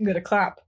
I'm gonna clap.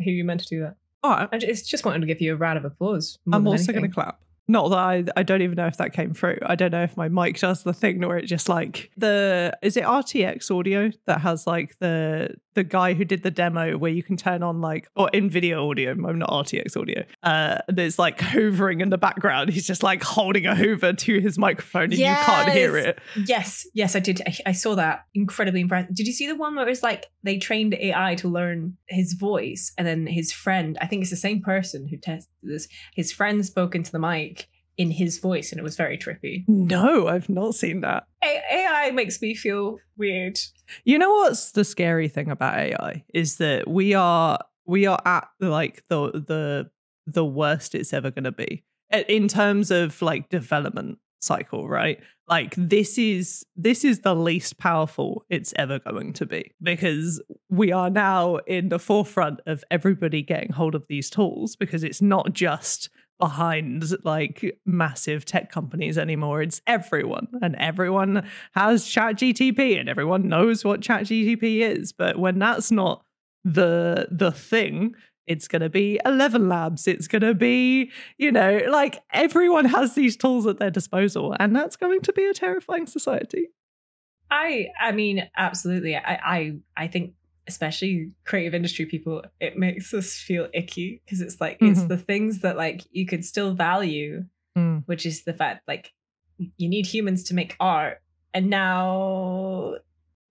I hear you meant to do that. All right. I just, just wanted to give you a round of applause. I'm also going to clap. Not that I, I don't even know if that came through. I don't know if my mic does the thing where it just like the is it RTX audio that has like the the guy who did the demo where you can turn on like or Nvidia audio, I'm not RTX audio. Uh there's like hoovering in the background. He's just like holding a hoover to his microphone and you can't hear it. Yes, yes, I did. I, I saw that. Incredibly impressive. Did you see the one where it was like they trained AI to learn his voice, and then his friend, I think it's the same person who tested this, his friend spoke into the mic in his voice, and it was very trippy. No, I've not seen that. A- AI makes me feel weird. You know what's the scary thing about AI is that we are we are at like the the the worst it's ever going to be in terms of like development cycle, right? Like this is this is the least powerful it's ever going to be because we are now in the forefront of everybody getting hold of these tools because it's not just behind like massive tech companies anymore. It's everyone, and everyone has ChatGTP, and everyone knows what ChatGTP is. But when that's not the the thing, it's going to be Eleven Labs. It's going to be you know like everyone has these tools at their disposal, and that's going to be a terrifying society. I, I mean, absolutely. I, I, I think especially creative industry people, it makes us feel icky because it's like it's Mhm. the things that like you could still value Mm. which is the fact like you need humans to make art and now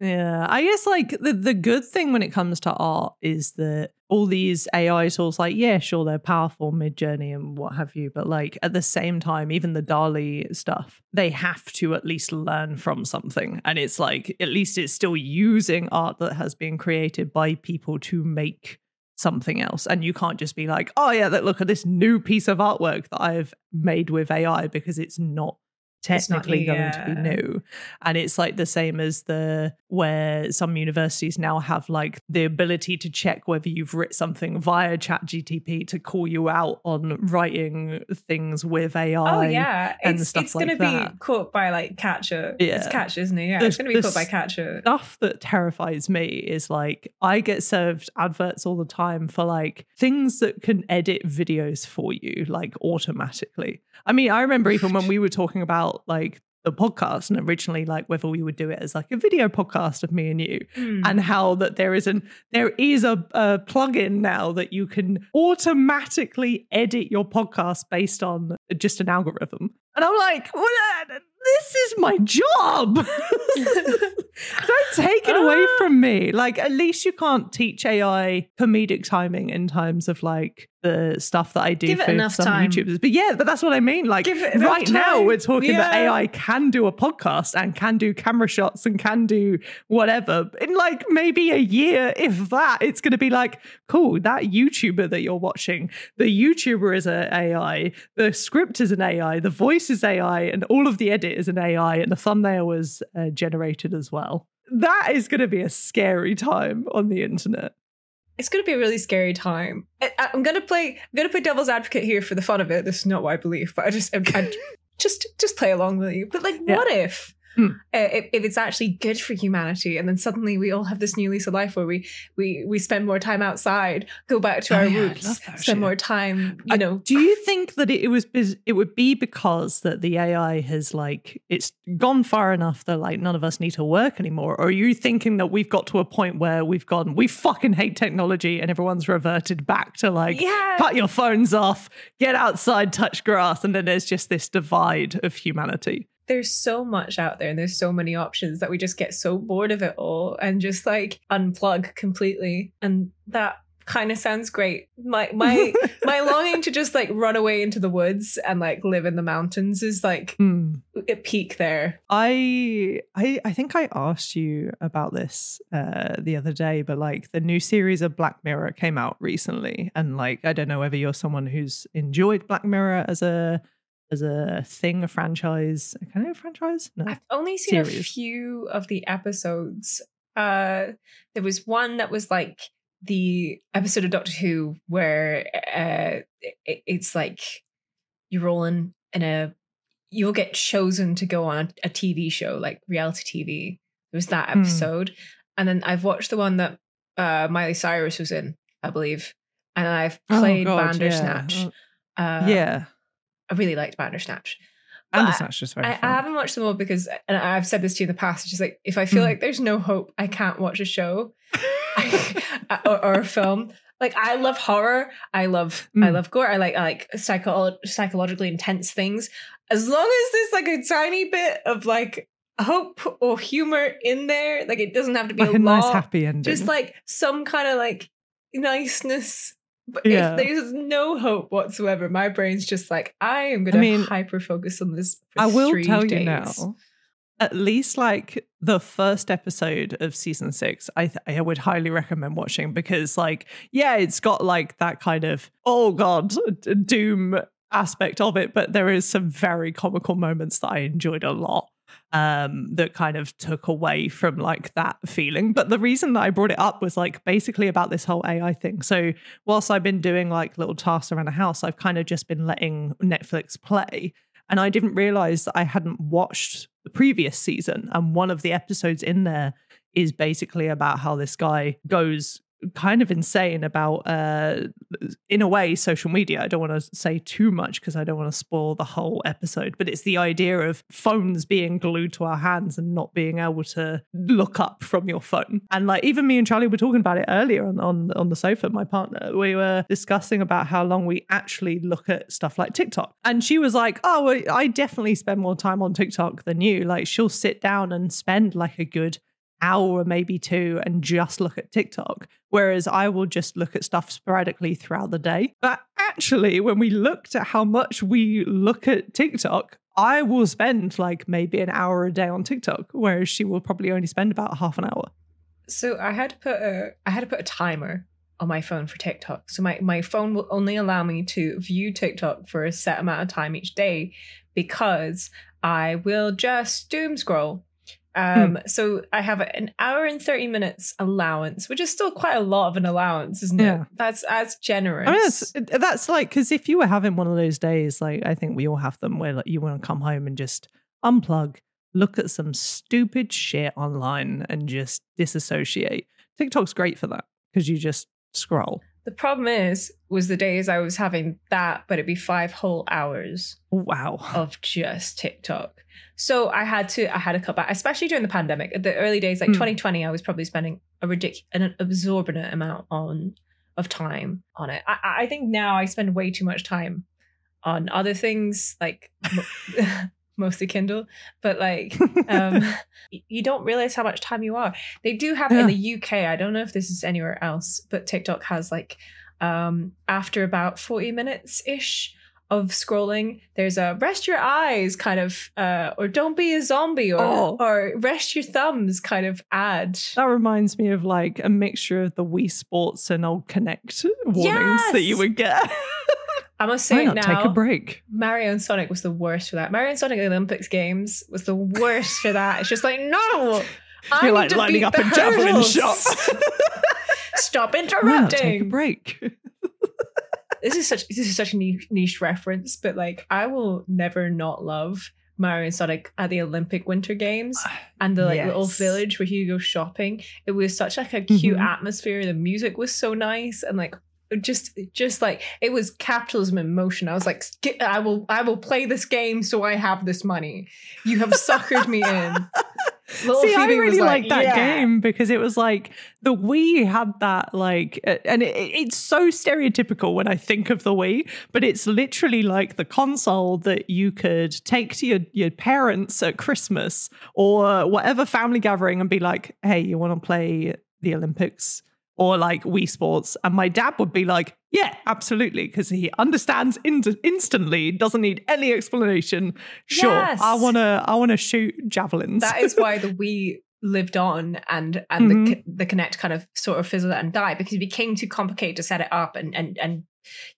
Yeah, I guess like the the good thing when it comes to art is that all these AI tools, like yeah, sure they're powerful, Midjourney and what have you, but like at the same time, even the DALL-E stuff, they have to at least learn from something, and it's like at least it's still using art that has been created by people to make something else, and you can't just be like, oh yeah, look at this new piece of artwork that I've made with AI because It's not technically new, going to be new and it's like the same as the where some universities now have like the ability to check whether you've written something via chat gtp to call you out on writing things with ai oh yeah and it's, stuff it's like gonna that. be caught by like catcher Yeah. it's Yeah. catcher isn't it yeah The- it's gonna be caught by catcher stuff that terrifies me is like I get served adverts all the time for like things that can edit videos for you like automatically. I mean, I remember even when we were talking about like the podcast and originally like whether we would do it as like a video podcast of me and you Hmm. and how that there is an there is a, a plugin now that you can automatically edit your podcast based on just an algorithm and i'm like what this is my job don't take it away Ah. from me like at least you can't teach ai comedic timing in terms of like the stuff that i do Give it for enough some time. youtubers. But yeah but that's what i mean. Like Give it enough right now we're talking that ai can do a podcast and can do camera shots and can do whatever. In like maybe a year if that it's going to be like cool that youtuber that you're watching the youtuber is an ai the script is an ai the voice is ai and all of the edit is an ai and the thumbnail was uh, generated as well. That is going to be a scary time on the internet it's gonna be a really scary time. I, I- i'm gonna play i'm gonna play devil's advocate here for the fun of it. This is not what i believe but i just I, I just just play along with you. But like Yeah. what if Hmm. uh, if, if it's actually good for humanity and then suddenly we all have this new lease of life where we we we spend more time outside go back to Oh, our yeah, roots spend shit. more time you I- know do you think that it, it was it would be because that the AI has like it's gone far enough that like none of us need to work anymore, or are you thinking that we've got to a point where we've gone we fucking hate technology and everyone's reverted back to like yeah cut your phones off, get outside, touch grass, and then there's just this divide of humanity. There's so much out there and there's so many options that we just get so bored of it all and just like unplug completely. And that kind of sounds great. My my my longing to just like run away into the woods and like live in the mountains is like a peak there. I I I think I asked you about this uh the other day, but like the new series of Black Mirror came out recently, and like I don't know whether you're someone who's enjoyed Black Mirror as a as a thing, a franchise. Can a franchise? No. i've only seen a few of the episodes uh there was one that was like the episode of doctor who where uh it, it's like you're rolling in a you'll get chosen to go on a, a TV show like reality TV. There was that Hmm. episode, and then I've watched the one that uh, Miley Cyrus was in, I believe, and I've Oh, played God, Bandersnatch. yeah. Uh, yeah. I really liked Bandersnatch. But Bandersnatch is very I, I haven't watched them all because, and I've said this to you in the past. It's just like if I feel Mm. like there's no hope, I can't watch a show or, or a film. Like I love horror. I love I Mm. love gore. I like I like psycho- psychologically intense things. As long as there's like a tiny bit of like hope or humor in there, like it doesn't have to be like a a nice lot. happy ending. Just like some kind of like niceness. But Yeah. if there's no hope whatsoever, my brain's just like I am gonna I mean, hyper focus on this. For I will three tell days. you now. At least like the first episode of season six, I th- I would highly recommend watching because like yeah, it's got like that kind of oh god doom aspect of it, but there is some very comical moments that I enjoyed a lot um that kind of took away from like that feeling. But the reason that i brought it up was like basically about this whole ai thing. So whilst i've been doing like little tasks around the house i've kind of just been letting netflix play. And I didn't realize that I hadn't watched the previous season. And one of the episodes in there is basically about how this guy goes kind of insane about uh in a way social media. I don't want to say too much because i don't want to spoil the whole episode but it's the idea of phones being glued to our hands and not being able to look up from your phone. And like even me and charlie were talking about it earlier on on, on the sofa my partner. We were discussing about how long we actually look at stuff like tiktok. And she was like oh i definitely spend more time on tiktok than you. Like she'll sit down and spend like a good hour, maybe two, and just look at TikTok. Whereas I will just look at stuff sporadically throughout the day. But actually, when we looked at how much we look at TikTok, I will spend like maybe an hour a day on TikTok, whereas she will probably only spend about half an hour. So I had to put a I had to put a timer on my phone for TikTok. So my, my phone will only allow me to view TikTok for a set amount of time each day because I will just doom scroll. Um, so I have an hour and 30 minutes allowance, which is still quite a lot of an allowance, isn't Yeah. it? That's as generous. I mean, that's, that's like, because if you were having one of those days, like I think we all have them, where like you want to come home and just unplug, look at some stupid shit online and just disassociate. TikTok's great for that because you just scroll. The problem is, was the days I was having that, but it'd be five whole hours. Wow. of just TikTok. So I had to I had to cut back, especially during the pandemic. At the early days, like Hmm. 2020, I was probably spending a ridiculous an absorbent amount on of time on it. I, I think now I spend way too much time on other things, like mostly Kindle, but like um, you don't realize how much time you are. They do have it in the UK. I don't know if this is anywhere else, but TikTok has like um, after about 40 minutes ish of scrolling, there's a rest your eyes kind of, uh, or don't be a zombie, or Oh. or rest your thumbs kind of ad. That reminds me of like a mixture of the Wii Sports and old Kinect warnings that you would get. I must Why say not now, take a break? Mario and Sonic was the worst for that. Mario and Sonic Olympics games was the worst for that. It's just like no. I You're like lining up a javelin shot. Stop Why not take a interrupting. break? this is such this is such a niche, niche reference, but like I will never not love Mario and Sonic at the Olympic Winter Games and the like little village where you go shopping. It was such like a cute Mhm. atmosphere. The music was so nice and like just just like it was capitalism in motion. I was like, I will I will play this game so I have this money. You have suckered me in. Little See, I Phoebe was really like that "Yeah." game because it was like the Wii had that like, and it, it's so stereotypical when I think of the Wii, but it's literally like the console that you could take to your your parents at Christmas or whatever family gathering and be like, "Hey, you want to play the Olympics?" Or like Wii Sports, and my dad would be like, "Yeah, absolutely," because he understands in- instantly, doesn't need any explanation. Sure, Yes. I wanna, I wanna shoot javelins. that is why the Wii lived on and and Mhm. the the Kinect kind of sort of fizzled out and died because it became too complicated to set it up and and and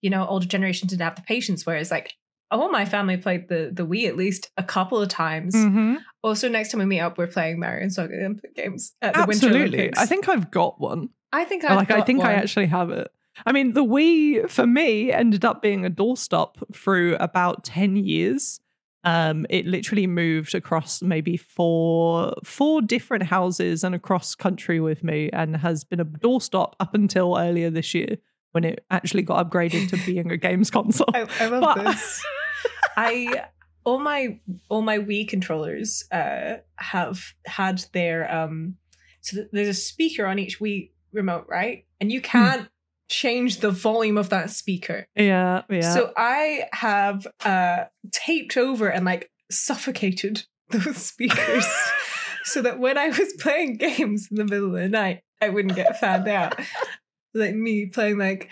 you know older generations didn't have the patience. Whereas like oh my family played the the Wii at least a couple of times. Mhm. Also next time we meet up, we're playing Mario and Sonic Olympic games at the Winter Absolutely. Olympics. I think I've got one. I think I've like I think I actually have it. I mean, the Wii for me ended up being a doorstop through about 10 years Um, it literally moved across maybe four four different houses and across country with me, and has been a doorstop up until earlier this year when it actually got upgraded to being a games console. I, I love But- this. I all my all my Wii controllers uh have had their um so there's a speaker on each Wii remote, right? And you can't change the volume of that speaker. yeah, yeah. So I have uh taped over and like suffocated those speakers so that when I was playing games in the middle of the night, I wouldn't get found out. Like me playing like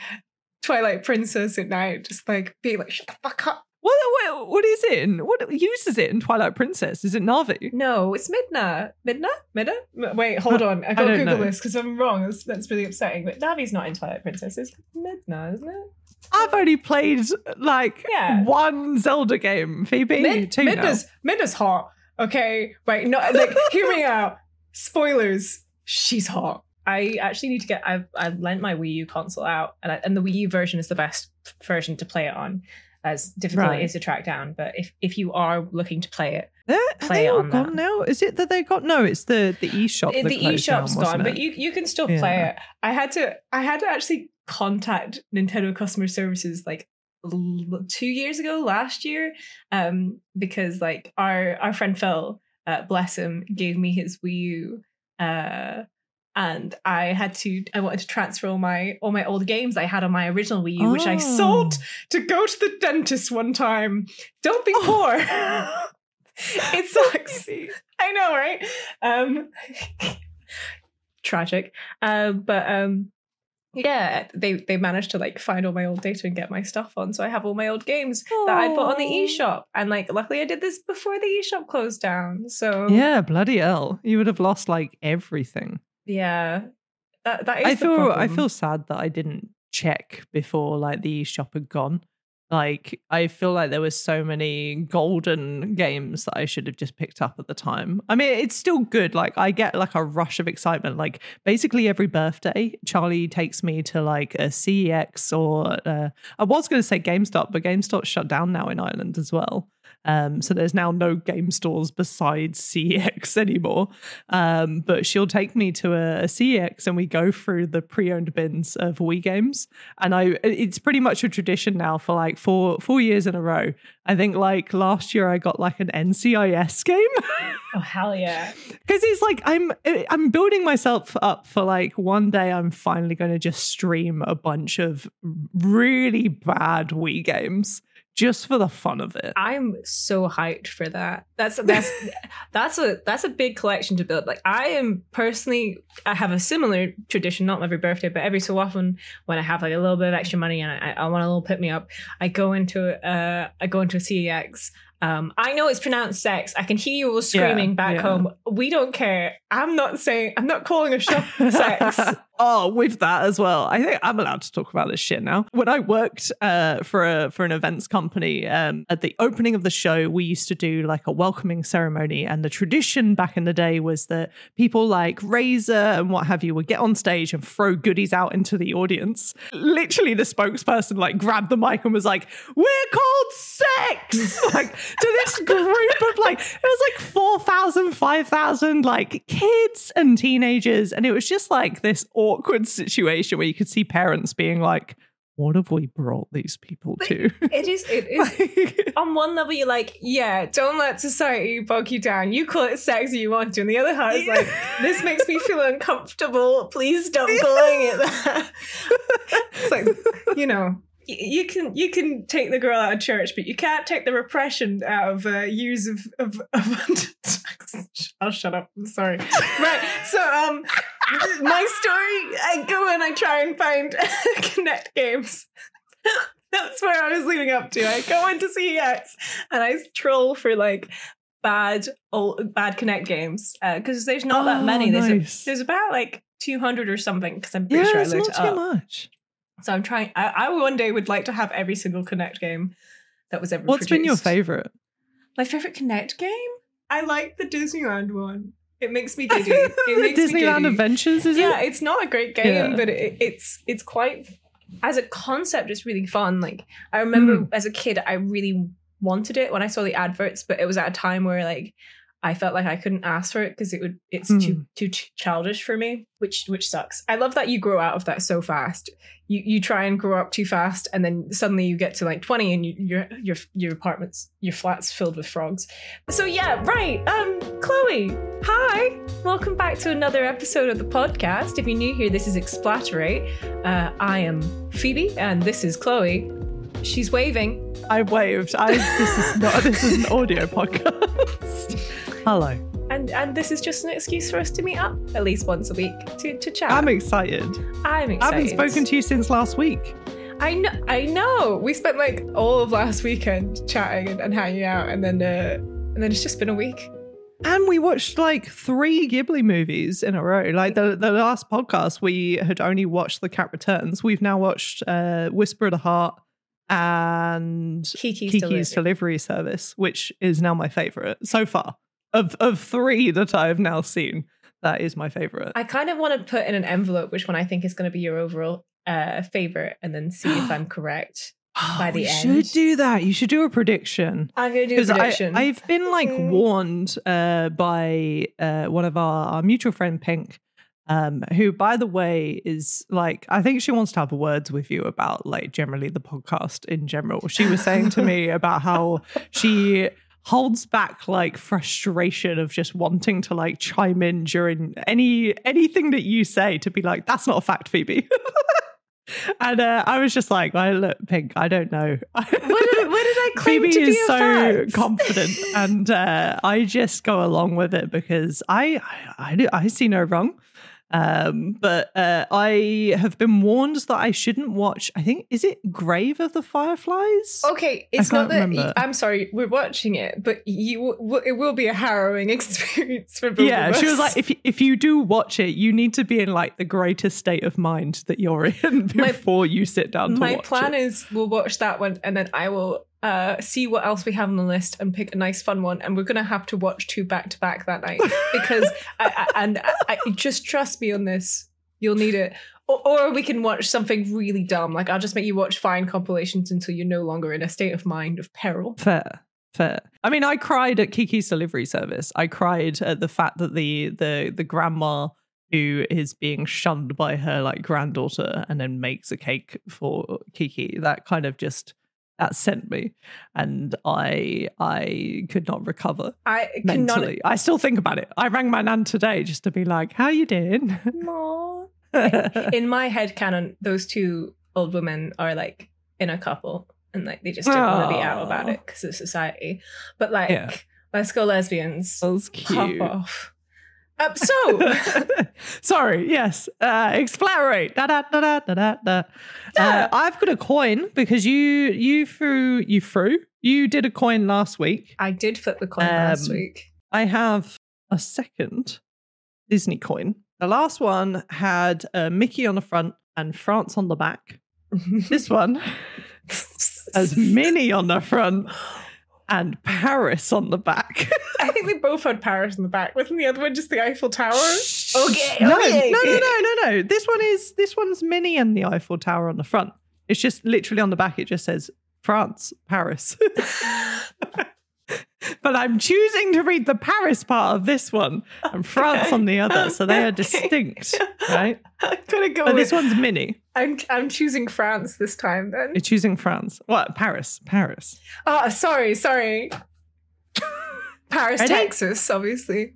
Twilight Princess at night, just like being like, shut the fuck up. What, what what is it? in- What uses it in Twilight Princess? Is it Navi? No, it's Midna. Midna? Midna? Wait, hold on. I've gotta Google know. this because I'm wrong. That's, that's really upsetting. But Navi's not in Twilight Princess. It's Midna, isn't it? I've only played like Yeah. one Zelda game. Phoebe, Mid- two now. Midna's, Midna's hot. Okay, right. No, like, hear me out. Spoilers. She's hot. I actually need to get. I've I've lent my Wii U console out, and I, and the Wii U version is the best version to play it on. As difficult Right. it is to track down, but if if you are looking to play it, They're, are play they it all on gone that. now? Is it that they got? No, it's the the eShop. the, that the down, eShop's wasn't gone, but you you can still play it. I had to I had to actually contact Nintendo customer services like two years ago, last year, um, because like our our friend Phil, uh, bless him, gave me his Wii U, uh, and I had to I wanted to transfer all my all my old games I had on my original Wii U, which I Oh. sold to go to the dentist one time. Don't be poor. it sucks. I know, right? Um tragic. Um but um yeah, they they managed to like find all my old data and get my stuff on. So I have all my old games that I put on the eShop. And like luckily I did this before the eShop closed down. So Yeah, bloody hell! You would have lost like everything. Yeah. That that is I feel I feel sad that I didn't check before like the shop had gone. Like I feel like there were so many golden games that I should have just picked up at the time. I mean, it's still good. Like I get like a rush of excitement. Like basically every birthday, Charlie takes me to like a CEX or uh, I was going to say GameStop, but GameStop shut down now in Ireland as well. Um, so there's now no game stores besides CEX anymore. Um, but she'll take me to a, a CEX and we go through the pre-owned bins of Wii games. And I it's pretty much a tradition now for like four four years in a row. I think like last year I got like an NCIS game. Oh hell yeah. Because it's like I'm I'm building myself up for like one day I'm finally going to just stream a bunch of really bad Wii games just for the fun of it. I'm so hyped for that. That's that's that's a that's a big collection to build. Like I am personally, I have a similar tradition, not every birthday, but every so often when I have like a little bit of extra money and I, I want a little put me up, I go into uh I go into a CEX. Um, I know it's pronounced sex. I can hear you all screaming Yeah, back yeah. home. We don't care. I'm not saying. I'm not calling a shop sex. oh, with that as well. I think I'm allowed to talk about this shit now. When I worked uh, for a for an events company, um, at the opening of the show, we used to do like a welcoming ceremony, and the tradition back in the day was that people like Razer and what have you would get on stage and throw goodies out into the audience. Literally, the spokesperson like grabbed the mic and was like, "We're called sex!" like to this group of like it was like 4,000, 5,000 like kids and teenagers. And it was just like this awkward situation where you could see parents being like, what have we brought these people to? It is. It is. on one level, you're like, yeah, don't let society bog you down. You call it sex you want to. And the other hand, it's like, this makes me feel uncomfortable. Please stop calling it that. it's like, you know, you can you can take the girl out of church, but you can't take the repression out of uh, years of of. I'll shut up. I'm sorry. Right. So um, my story. I go and I try and find Kinect games. That's where I was leading up to. I go into CEX and I troll for like bad old bad Kinect games because there's not that Oh, many. There's, a- there's about like 200 or something because I'm pretty yeah, sure I looked not it too up. much. So I'm trying. I, I one day would like to have every single Kinect game that was ever. What's been your favorite? My favorite Kinect game? I like the Disneyland one. It makes me giddy. It makes me Disneyland giddy. Adventures, is yeah, it? it's not a great game, Yeah. but it, it's it's quite as a concept. It's really fun. Like I remember Hmm. as a kid, I really wanted it when I saw the adverts, but it was at a time where like I felt like I couldn't ask for it because it would it's too Mm. too ch- childish for me, which which sucks. I love that you grow out of that so fast. You you try and grow up too fast, and then suddenly you get to like twenty, and you, your your your apartments your flat's filled with frogs. So yeah, right. Um, Cloé, hi, welcome back to another episode of the podcast. If you're new here, this is Explaterate. Uh, I am Phoebe, and this is Cloé. She's waving. I waved. I this is not this is an audio podcast. Hello. And and this is just an excuse for us to meet up at least once a week to, to chat. I'm excited. I'm excited. I haven't spoken to you since last week. I know. I know. We spent like all of last weekend chatting and, and hanging out, and then uh, and then it's just been a week. And we watched like three Ghibli movies in a row. Like the, the last podcast, we had only watched The Cat Returns. We've now watched uh, Whisper of the Heart and Kiki's, Kiki's delivery. Delivery Service, which is now my favorite so far. Of of three that I have now seen, that is my favorite. I kind of want to put in an envelope which one I think is going to be your overall uh, favorite, and then see if I'm correct. by the end. should do that. You should do a prediction. I'm going to do a prediction. I've been like warned uh, by uh, one of our, our mutual friend Pink, um, who, by the way, is like I think she wants to have words with you about like generally the podcast in general. She was saying to me about how she holds back like frustration of just wanting to like chime in during any anything that you say to be like that's not a fact, Phoebe. And uh, I was just like, I look, Pink, I don't know. What did, what did I claim Phoebe to be is so fact? confident, and uh, I just go along with it because I I, I, I see no wrong. Um, but uh, I have been warned that I shouldn't watch. I think is it Grave of the Fireflies? Okay, it's can't that. remember. I'm sorry, we're watching it, but you, it will be a harrowing experience for both yeah, of us. she was like, if if you do watch it, you need to be in like the greatest state of mind that you're in My- before you sit down to My plan it. is we'll watch that one, and then I will uh, see what else we have on the list and pick a nice fun one. And we're gonna have to watch two back to back that night because I, I, and I, I just trust me on this. You'll need it. Or, or we can watch something really dumb. Like I'll just make you watch fine compilations until you're no longer in a state of mind of peril. Fair. Fair. I mean, I cried at Kiki's delivery service. I cried at the fact that the the the grandma who is being shunned by her like granddaughter and then makes a cake for Kiki. That kind of just that sent me, and I I could not recover I cannot. mentally. I still think about it. I rang my nan today just to be like, "How you doing?" In my head canon, those two old women are like in a couple and like they just don't want to be out about it because of society. But like, Yeah. let's go lesbians. That's Pop cute. off. Um, so, Sorry, yes. Uh Explaterate. Da da da da da da da. Uh, I've got a coin because you you threw you threw you did a coin last week. I did flip the coin last Um, week. I have a second Disney coin. The last one had uh, Mickey on the front and France on the back. This one has Minnie on the front and Paris on the back. I think they both had Paris on the back. Wasn't the other one just the Eiffel Tower? Okay, No, okay. no, no, no, no, no. This one is this one's Minnie and the Eiffel Tower on the front. It's just literally on the back. It just says France, Paris. but I'm choosing to read the Paris part of this one and France on the other, so they are Okay. distinct, right? I'm gonna go But with this one's mini. I'm I'm choosing France this time then. You're choosing France. What? Paris, Paris. Oh, sorry, sorry. Paris, Ready? Texas, obviously.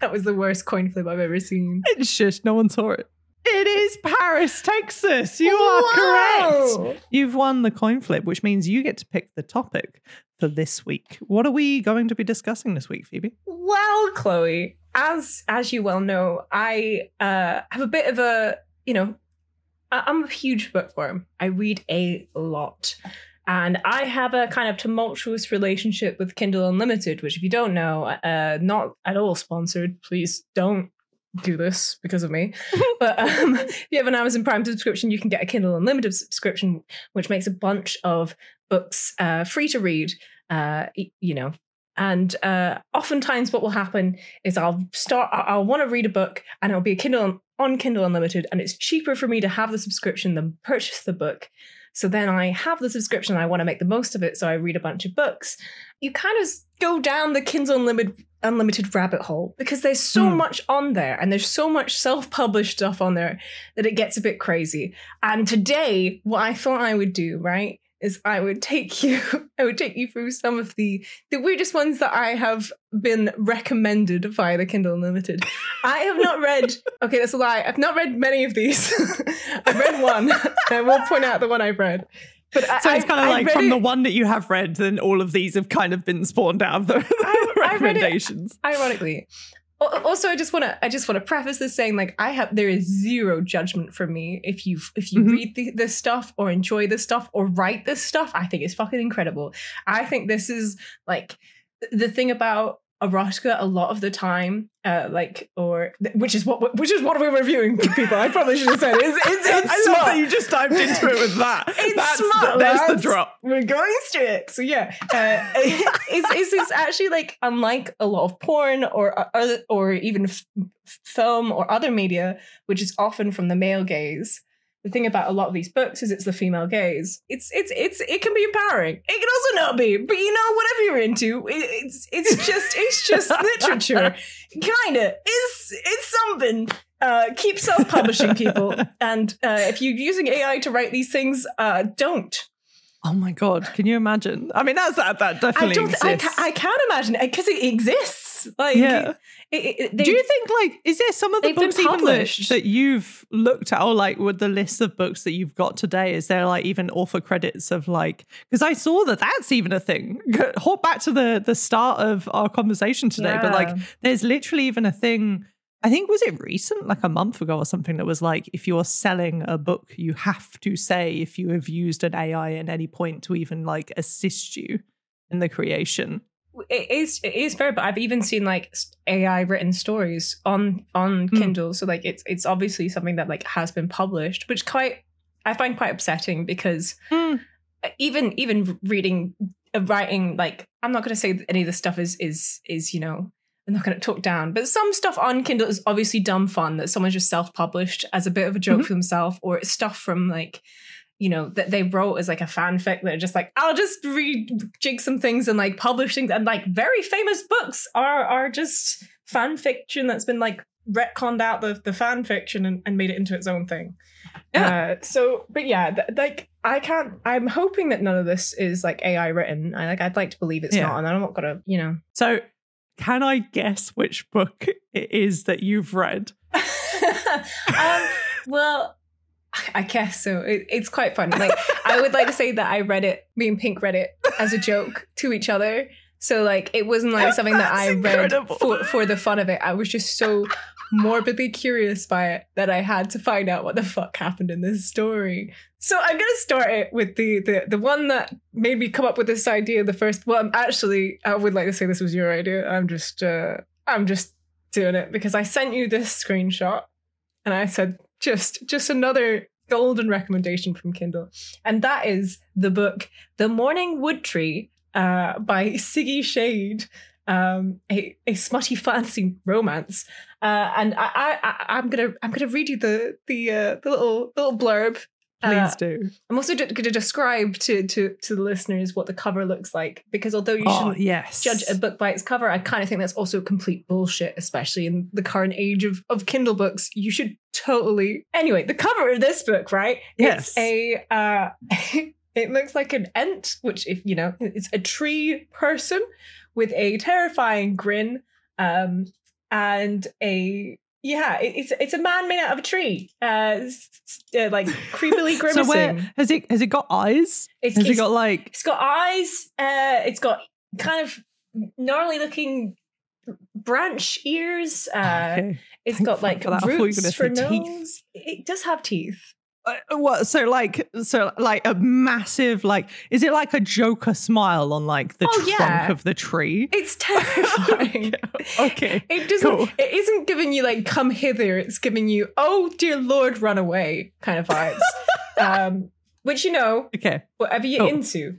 That was the worst coin flip I've ever seen. It's just no one saw it. It is Paris, Texas. You are correct. You've won the coin flip, which means you get to pick the topic for this week. What are we going to be discussing this week, Phoebe? Well, Cloé, as as you well know, I uh, have a bit of a you know, I'm a huge bookworm. I read a lot. And I have a kind of tumultuous relationship with Kindle Unlimited, which, if you don't know, uh, not at all sponsored. Please don't do this because of me. but um, if you have an Amazon Prime subscription, you can get a Kindle Unlimited subscription, which makes a bunch of books uh, free to read. Uh, you know, and uh, oftentimes what will happen is I'll start. I'll want to read a book, and it'll be a Kindle on Kindle Unlimited, and it's cheaper for me to have the subscription than purchase the book So then I have the subscription and I want to make the most of it. So I read a bunch of books. You kind of go down the Kindle Unlimited, Unlimited rabbit hole because there's so Hmm. much on there and there's so much self published stuff on there that it gets a bit crazy. And today, what I thought I would do, right, is I would take you, I would take you through some of the the weirdest ones that I have been recommended via the Kindle Unlimited. I have not read. Okay, that's a lie. I've not read many of these. I've read one. I will point out the one I've read. But I, So it's kind of I like from it- the one that you have read, then all of these have kind of been spawned out of the, the I read it- recommendations. ironically Al- also i just want to i just want to preface this saying like i have there is zero judgment from me if you if you Mhm. read the, this stuff or enjoy this stuff or write this stuff i think it's fucking incredible i think this is like the thing about erotica a lot of the time uh like or which is what which is what we're reviewing people i probably should have said it's it's, it's I love smart. that you just dived into it with that. It's That's smart, the, there's the drop. we're going straight. So yeah, uh, it's, it's it's actually like unlike a lot of porn or uh, other or even f- film or other media, which is often from the male gaze. The thing about a lot of these books is it's the female gaze. It's it's it's it can be empowering. It can also not be, but you know whatever you're into, it, it's it's just it's just literature. Kinda, it's it's something. Uh, keep self-publishing, people, and uh, if you're using AI to write these things, uh, don't. Oh my god, can you imagine? I mean, that's that. That I definitely don't. I, exists. ca- I can't imagine it because it exists. Like, Yeah. It, it, Do you think like is there some of the books even that, published. that you've looked at or like with the list of books that you've got today? Is there like even author credits of like because I saw that that's even a thing. Hop back to the the start of our conversation today, but like there's literally even a thing. I think was it recent, like a month ago or something, that was like if you're selling a book, you have to say if you have used an AI at any point to even like assist you in the creation. It is it is fair, but I've even seen like AI written stories on on Hmm. Kindle. So like it's it's obviously something that like has been published, which quite I find quite upsetting because Hmm. even even reading uh, writing like I'm not going to say that any of the stuff is is is you know I'm not going to talk down, but some stuff on Kindle is obviously dumb fun that someone's just self published as a bit of a joke Mhm. for themselves, or it's stuff from like you know that they wrote as like a fanfic that are just like I'll just rejig some things and like publish things and like very famous books are are just fan fiction that's been like retconned out the the fan fiction and, and made it into its own thing. Uh, so, but yeah, th- like I can't. I'm hoping that none of this is like AI written. I like. I'd like to believe it's Yeah. not, and I'm not gonna. You know. So, can I guess which book it is that you've read? um, well, I guess so. It, it's quite funny. Like I would like to say that I read it. Me and Pink read it as a joke to each other. So like it wasn't like something that I incredible. read for for the fun of it. I was just so morbidly curious by it that I had to find out what the fuck happened in this story. So I'm gonna start it with the the the one that made me come up with this idea. The first one, actually, I would like to say this was your idea. I'm just uh I'm just doing it because I sent you this screenshot and I said just just another golden recommendation from Kindle, and that is the book "The Morning Wood Tree" uh, by Siggy Shade, um, a a smutty fantasy romance. Uh, and I, I, I I'm gonna I'm gonna read you the the uh, the little little blurb. Please Uh, do. I'm also going to describe to to to the listeners what the cover looks like because although you Oh, shouldn't yes. judge a book by its cover. I kind of think that's also complete bullshit, especially in the current age of, of Kindle books. You should totally. Anyway, the cover of this book, right? Yes. It's a. Uh, it looks like an ent, which, if you know, it's a tree person with a terrifying grin, um, and a. Yeah, it's it's a man made out of a tree, uh, uh, like creepily grimacing. So where has it has it got eyes? it's, Has it got like it's got eyes. Uh, it's got kind of gnarly looking branch ears. Uh, okay. It's thank got like for that. I thought you were roots gonna for say teeth. nose. It does have teeth. Uh, what so like so like a massive like is it like a joker smile on like the Oh, trunk yeah. of the tree It's terrifying. okay It doesn't. Cool. It isn't giving you like "come hither." It's giving you "oh dear lord, run away" kind of vibes. um, which you know, okay whatever you're Cool. into.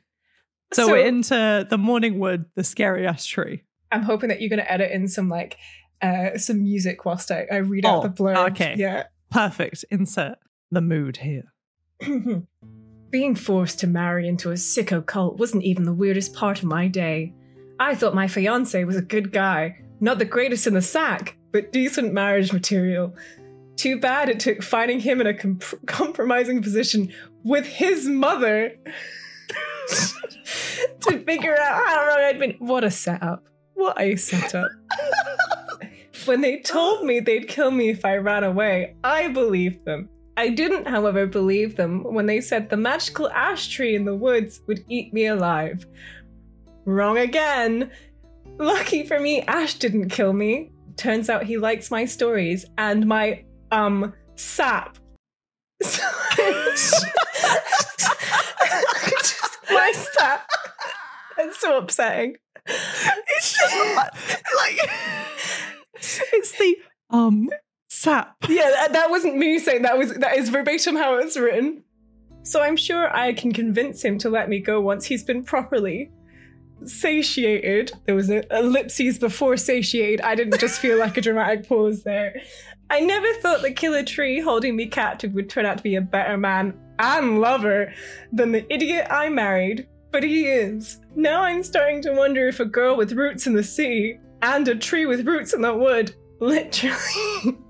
so, we're into the morning wood the scary ass tree I'm hoping that you're going to edit in some like uh some music whilst I, I read out Oh, the blurb. okay. Yeah. perfect insert the mood here Being forced to marry into a sicko cult wasn't even the weirdest part of my day. I thought my fiance was a good guy, not the greatest in the sack, but decent marriage material. Too bad it took finding him in a comp- compromising position with his mother to figure out how wrong I'd been. What a setup. What a setup. when they told me they'd kill me if I ran away, I believed them. I didn't, however, believe them when they said the magical ash tree in the woods would eat me alive. Wrong again. Lucky for me, Ash didn't kill me. Turns out he likes my stories and my, um, sap. my sap. It's so upsetting. It's just like it's the um sap. Yeah, that, wasn't me saying that was that is verbatim how it's written. So I'm sure I can convince him to let me go once he's been properly satiated. There was an ellipses before satiated. I didn't just feel like a dramatic pause there. I never thought the killer tree holding me captive would turn out to be a better man and lover than the idiot I married, but he is. Now I'm starting to wonder if a girl with roots in the sea and a tree with roots in the wood literally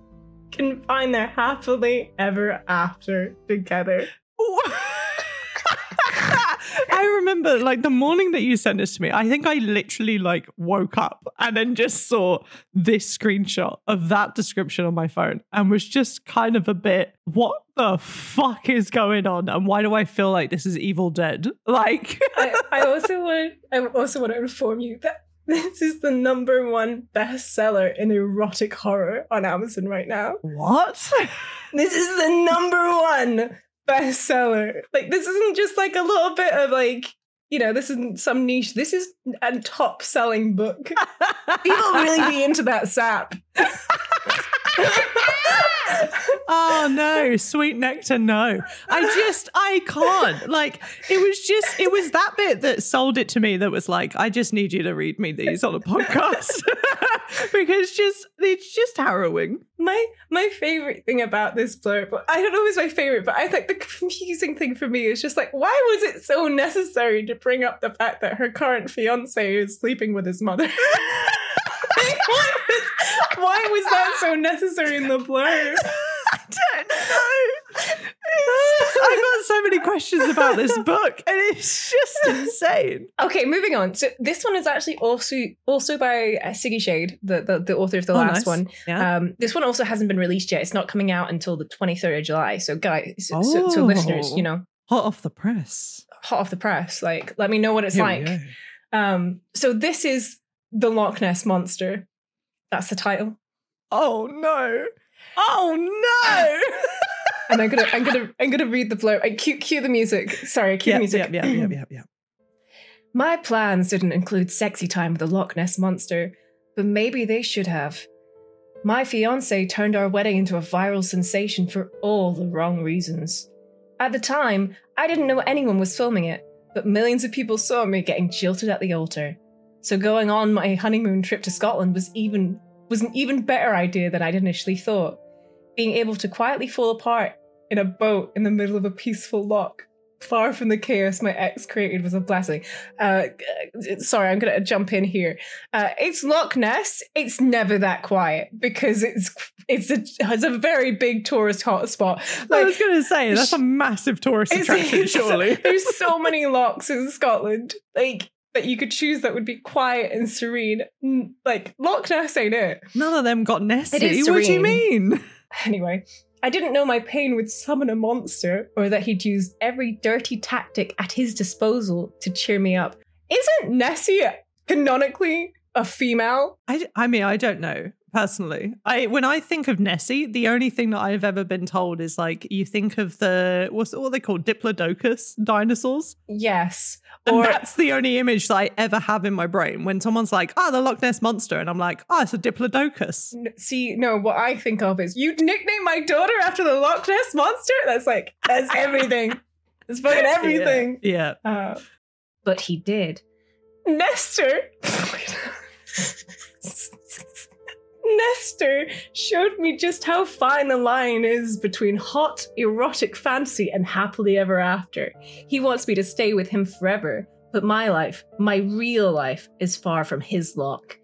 can find their happily ever after together. I remember like the morning that you sent this to me, I think I literally like woke up and then just saw this screenshot of that description on my phone and was just kind of a bit, what the fuck is going on? And why do I feel like this is Evil Dead? Like I, I also want I also want to inform you that this is the number one bestseller in erotic horror on Amazon right now. What? This is the number one bestseller. Like this isn't just like a little bit of like you know this isn't some niche. This is a top selling book. People really be into that sap. Oh no, sweet nectar, no. I just, I can't. Like, it was just, it was that bit that sold it to me that was like, I just need you to read me these on a podcast. because just, it's just harrowing. My my favorite thing about this blurb, I don't know if it's my favorite, but I think the confusing thing for me is just like, why was it so necessary to bring up the fact that her current fiance is sleeping with his mother? Why was that so necessary in the blurb? I don't know. I've got so many questions about this book, and it's just insane. Okay, moving on. So this one is actually also also by uh, Siggy Shade, the, the the author of the Oh, last nice. one. Yeah. Um, this one also hasn't been released yet. It's not coming out until the twenty third of July. So guys, so, so, so Oh. listeners, you know, Hot off the press. hot off the press. Like, let me know what it's Here like. Um, so this is the Loch Ness monster. That's the title. Oh no. Oh no. And I'm gonna I'm gonna I'm gonna read the blurb. I cue cue the music. Sorry, cue yeah, the music. yeah, yeah, yeah, yeah, yeah. My plans didn't include sexy time with the Loch Ness monster, but maybe they should have. My fiance turned our wedding into a viral sensation for all the wrong reasons. At the time, I didn't know anyone was filming it, but millions of people saw me getting jilted at the altar. So going on my honeymoon trip to Scotland was even was an even better idea than I'd initially thought. Being able to quietly fall apart in a boat in the middle of a peaceful loch, far from the chaos my ex created, was a blessing. Uh, sorry, I'm gonna jump in here. Uh, it's Loch Ness. It's never that quiet because it's it's a it's a very big tourist hotspot. I was going to say that's a massive tourist It's- attraction, it's- surely. There's so many locks in Scotland, like that you could choose that would be quiet and serene. Like Loch Ness ain't it. None of them got Nessie. What do you mean? Anyway, I didn't know my pain would summon a monster, or that he'd use every dirty tactic at his disposal to cheer me up. Isn't Nessie canonically a female? I, I mean, I don't know personally. I when I think of Nessie, the only thing that I've ever been told is like you think of the what's what are they called Diplodocus dinosaurs, Yes. And Or that's the only image that I ever have in my brain when someone's like, "Oh, the Loch Ness monster," and I'm like, "Oh, it's a Diplodocus." N- See, no, what I think of is you nickname my daughter after the Loch Ness monster. That's like that's everything. It's fucking everything. Yeah. Uh, but he did. Nestor. Nestor showed me just how fine the line is between hot, erotic fantasy and happily ever after. He wants me to stay with him forever, but my life, my real life, is far from his lock.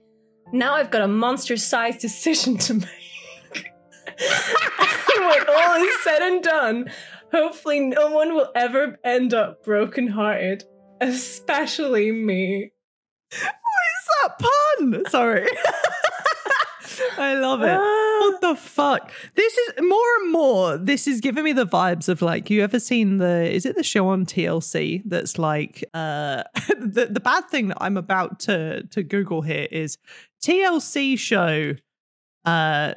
Now I've got a monster sized decision to make. when all is said and done, hopefully no one will ever end up brokenhearted, especially me. What is that pun? Sorry. I love it. Ah. What the fuck? This is more and more. This is giving me the vibes of like you ever seen the is it the show on TLC that's like uh the the bad thing that I'm about to to Google here is TLC show uh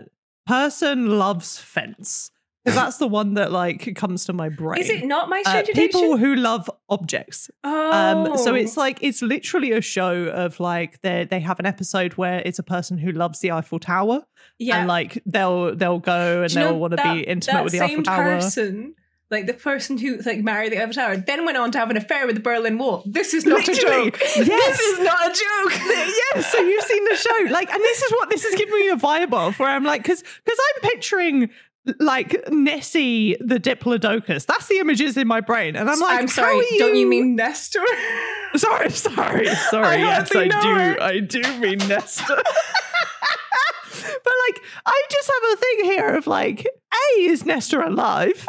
person loves fence. Because that's the one that like comes to my brain. Is it not my Uh, people who love objects. Oh. Um, so it's like it's literally a show of like they they have an episode where it's a person who loves the Eiffel Tower yeah. and like they'll they'll go and Do you know they'll want to be intimate that with the same Eiffel Tower. person, like the person who like married the Eiffel Tower, then went on to have an affair with the Berlin Wall. This is not Literally, a joke. yes. This is not a joke. yes, so you've seen the show, like, and this is what this is giving me a vibe of, where I'm like, because because I'm picturing like Nessie the Diplodocus. That's the images in my brain, and I'm like, I'm sorry. are Don't you mean Nestor? Sorry, sorry, sorry. I yes, I do. her. I do mean Nestor. but like, I just have a thing here of like, a is Nestor alive,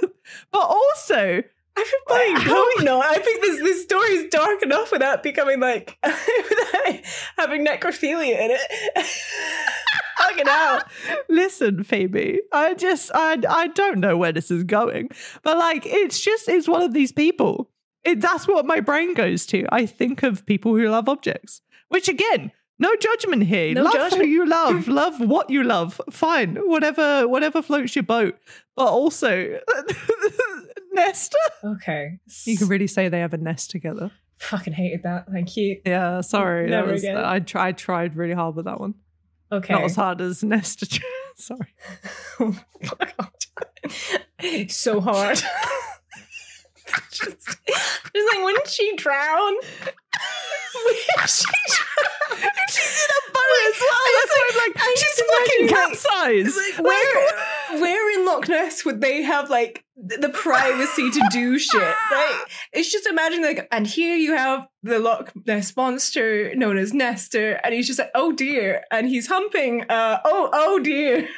but also. I hope not. I think this this story is dark enough without becoming like without having necrophilia in it. Fucking hell. Listen, Phoebe, I just I I don't know where this is going, but like it's just it's one of these people. It, that's what my brain goes to. I think of people who love objects, which again, no judgment here. No love judgment. who you love, love what you love. Fine, whatever whatever floats your boat. But also, Nesta. Okay. You can really say they have a nest together. Fucking hated that. Thank you. Yeah, sorry. Never was- again. I tried tried really hard with that one. Okay. Not as hard as Nesta. sorry. Oh so hard. just, just like, wouldn't she drown? Wouldn't she drown? She's in a boat as well. That's why I'm like, I she's fucking like- capsized. Like, where, where Loch Ness would they have like the privacy to do shit? Like, it's just imagine like, and here you have the Loch Ness monster known as Nestor, and he's just like, oh dear, and he's humping. Uh, oh, oh dear.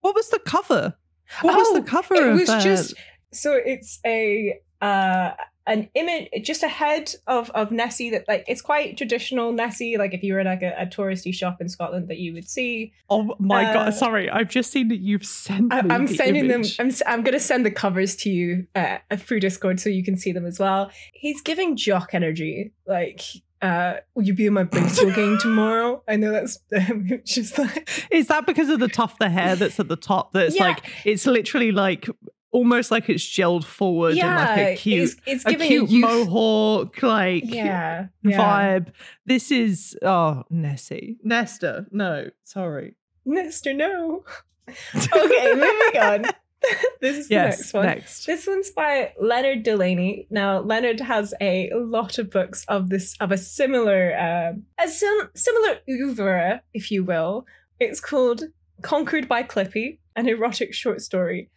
What was the cover? What was Oh, the cover it of was uh, just so it's a uh an image just a head of of Nessie that like it's quite traditional Nessie like if you were in like a, a touristy shop in Scotland that you would see Oh my uh, god! Sorry, I've just seen that you've sent. I, I'm the sending image. them I'm I'm gonna send the covers to you uh, through Discord so you can see them as well he's giving jock energy like uh will you be in my baseball game tomorrow I know that's just like Is that because of the tuft the hair that's at the top? That's Yeah. like it's literally like almost like it's gelled forward in like a cute, it's, it's a giving cute youth- mohawk like yeah, yeah. vibe. This is oh Nessie, Nesta. No, sorry. Nestor, no. Okay, moving on. this is the next one. next. This one's by Leonard Delaney. Now, Leonard has a lot of books of this of a similar um a sim- similar oeuvre, if you will. It's called Conquered by Clippy, an erotic short story.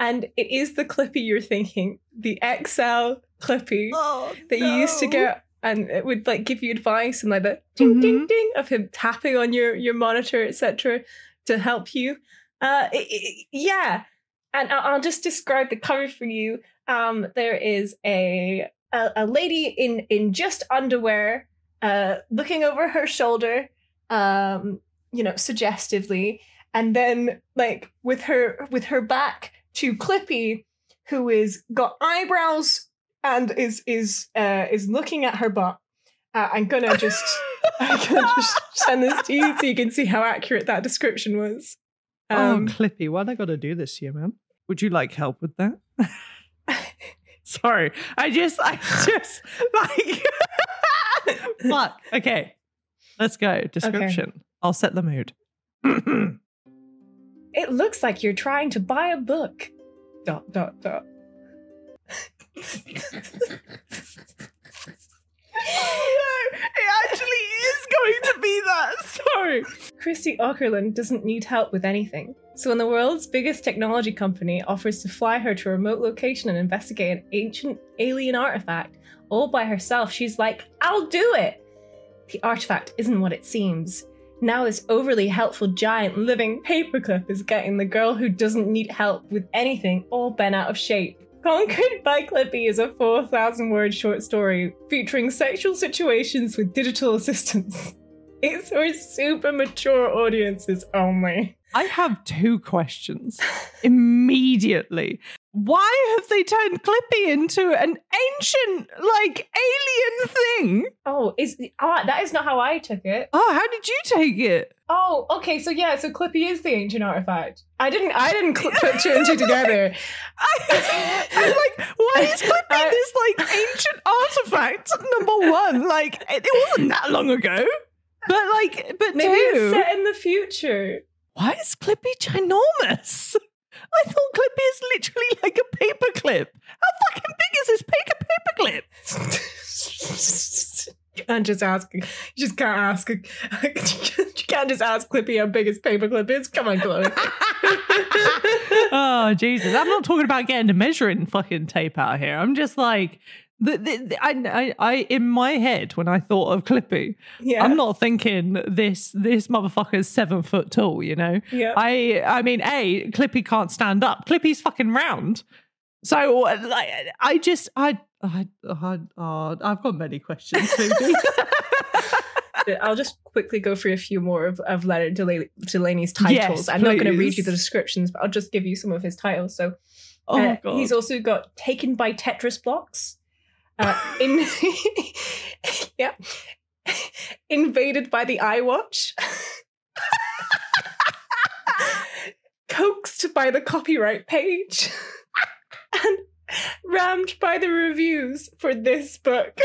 And it is the Clippy you're thinking, the Excel Clippy Oh, that you used to get and it would like give you advice and like the ding ding Mhm. ding of him tapping on your your monitor etc to help you. Uh it- it- yeah. And I- i'll just describe the cover for you. Um there is a a, a lady in in just underwear uh looking over her shoulder um you know suggestively. And then like with her with her back to clippy who is got eyebrows and is is uh is looking at her butt. Uh, I'm gonna just I'm gonna just send this to you so you can see how accurate that description was. Um, oh, Clippy, why'd I got to do this to you, man? Would you like help with that? Sorry, I just, I just like, fuck. Okay, let's go. Description. I'll set the mood. it looks like you're trying to buy a book. Dot dot dot. oh no, it actually is going to be that. Sorry. Christy Ockerland doesn't need help with anything. So when the world's biggest technology company offers to fly her to a remote location and investigate an ancient alien artifact all by herself, she's like, I'll do it! The artifact isn't what it seems. Now this overly helpful giant living paperclip is getting the girl who doesn't need help with anything all bent out of shape. Conquered by Clippy is a 4,000 word short story featuring sexual situations with digital assistants. It's for super mature audiences only. I have two questions immediately. Why have they turned Clippy into an ancient, like, alien thing? Oh, is ah, that is not how I took it. Oh, how did you take it? Oh, okay, so yeah, so Clippy is the ancient artifact. I didn't, I didn't cl- put two and two together. I, I'm like, why is Clippy I- this, like, ancient artifact? Number one, like, it, it wasn't that long ago. But, like, but Maybe it's set in the future. Why is Clippy ginormous? I thought Clippy is literally like a paperclip. How fucking big is this paper paperclip? can't just ask. You just can't ask. You can't just ask Clippy how big his paperclip is. Come on, Cloé. oh Jesus! I'm not talking about getting a measuring fucking tape out here. I'm just like the, the, I, I, I, in my head when I thought of Clippy, yeah, I'm not thinking this this motherfucker's seven foot tall. You know, Yeah. I, I mean, a Clippy can't stand up. Clippy's fucking round. So like, I just, I, I, I, oh, I've got many questions. I'll just quickly go through a few more of, of Leonard Dela- Delaney's titles. Yes, I'm not going to read you the descriptions, but I'll just give you some of his titles. So oh uh, god, he's also got Taken by Tetris Blocks. Uh, in yeah, invaded by the iWatch. Coaxed by the copyright page. and rammed by the reviews for this book.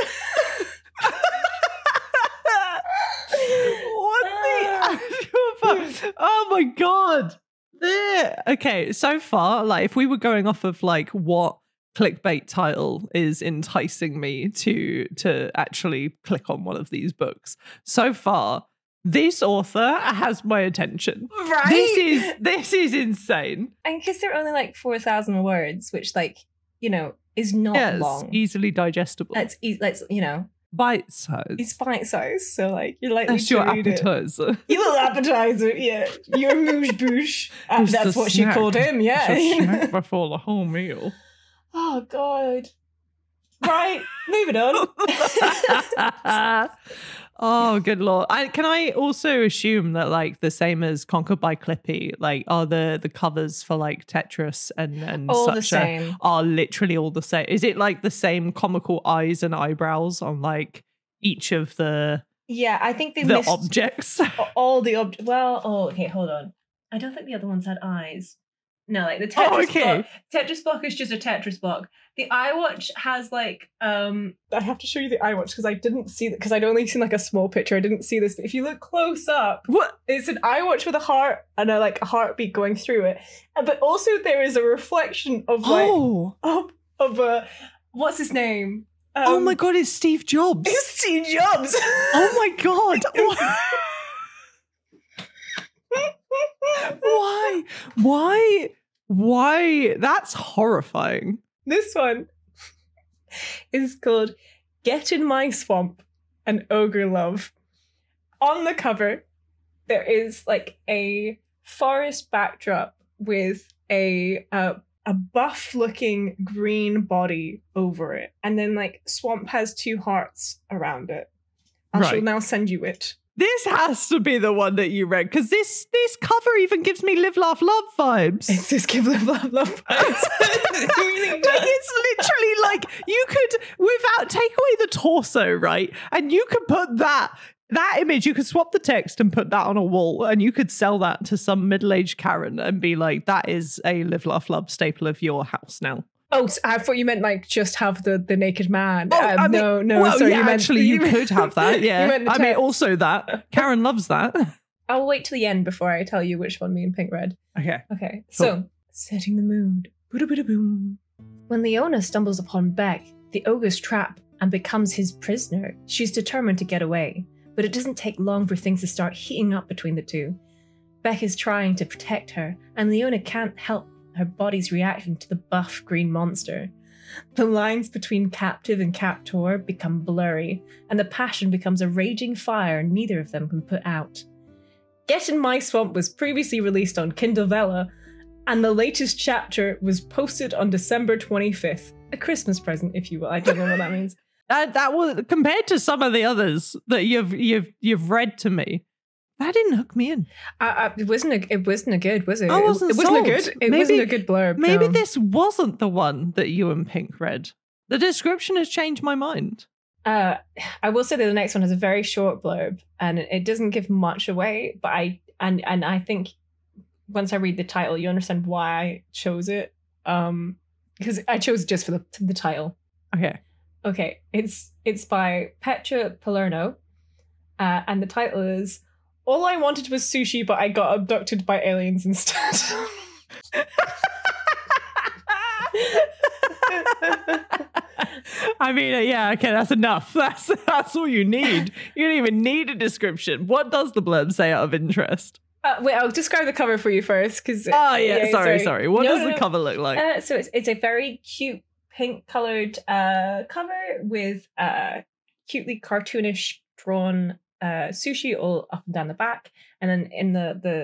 what the actual fuck? Oh my god. Okay, so far, like if we were going off of like what clickbait title is enticing me to to actually click on one of these books, so far this author has my attention. Right? This is this is insane. and because they're only like 4,000 words, which, like, you know, is not Yes, long. easily digestible. It's, e- it's, you know, Bite size. it's bite size, So, like, you're like, That's your appetizer. Your little appetizer, yeah. Your mouche bouche. Uh, that's what she called him, yeah. Snack before the whole meal. Oh, God. Right, moving on. oh, good lord! I, can I also assume that like the same as Conquered by Clippy, like are the the covers for like Tetris and and All such the a- same. are literally all the same? Is it like the same comical eyes and eyebrows on like each of the Yeah, I think they the objects? all the objects. Well, oh, okay, hold on. I don't think the other ones had eyes. No, like the Oh, Tetris okay. block. Tetris block is just a Tetris block. The iWatch has like um. I have to show you the iWatch because I didn't see that because I'd only seen like a small picture. I didn't see this, but if you look close up, what? it's an iWatch with a heart and a like a heartbeat going through it. Uh, But also there is a reflection of like oh, of of a what's his name? Um, oh my god! It's Steve Jobs. It's Steve Jobs. Oh my god! Why? Why? Why? That's horrifying. This one is called Get in My Swamp and Ogre Love. On the cover, there is like a forest backdrop with a uh, a buff looking green body over it. And then like swamp has two hearts around it. I shall now send you it. This has to be the one that you read because this this cover even gives me live, laugh, love vibes. It's this give love love love vibes. It really like it's literally like you could without take away the torso right and you could put that that image you could swap the text and put that on a wall and you could sell that to some middle-aged karen and be like that is a live laugh love staple of your house now Oh, I thought you meant like just have the the naked man. Oh, Um, I mean, no, no, well, sorry. yeah, you meant, actually you meant- could have that you yeah i mean also that karen loves that I'll wait till the end before I tell you which one me and Pink read. okay Okay, so setting the mood. Boom. When Leona stumbles upon Beck, the ogre's trap, and becomes his prisoner, she's determined to get away. but it doesn't take long for things to start heating up between the two. Beck is trying to protect her, and Leona can't help her body's reaction to the buff green monster. The lines between captive and captor become blurry, and the passion becomes a raging fire neither of them can put out. Get in My Swamp was previously released on Kindle Vella, and the latest chapter was posted on December 25th. A Christmas present, if you will. I don't know what that means. That that was compared to some of the others that you've you've you've read to me. That didn't hook me in. I, it wasn't a, it wasn't a good, was it? I wasn't it, it wasn't a good. It Maybe- wasn't a good blurb. Maybe no. this wasn't the one that you and Pink read. The description has changed my mind. Uh, I will say that the next one has a very short blurb, and it, doesn't give much away. But I and and I think once I read the title, you understand why I chose it. Um, because I chose it just for the the title. Okay. Okay, it's it's by Petra Palerno, uh, and the title is "All I Wanted Was Sushi, but I Got Abducted by Aliens Instead." I mean, yeah, okay, that's enough. That's that's all you need. You don't even need a description. What does the blurb say out of interest? uh, wait, I'll describe the cover for you first, because Oh yeah, sorry, sorry. What No, does no, the no. cover look like? Uh, so it's it's a very cute pink colored uh, cover with uh, cutely cartoonish drawn uh, sushi all up and down the back, and then in the the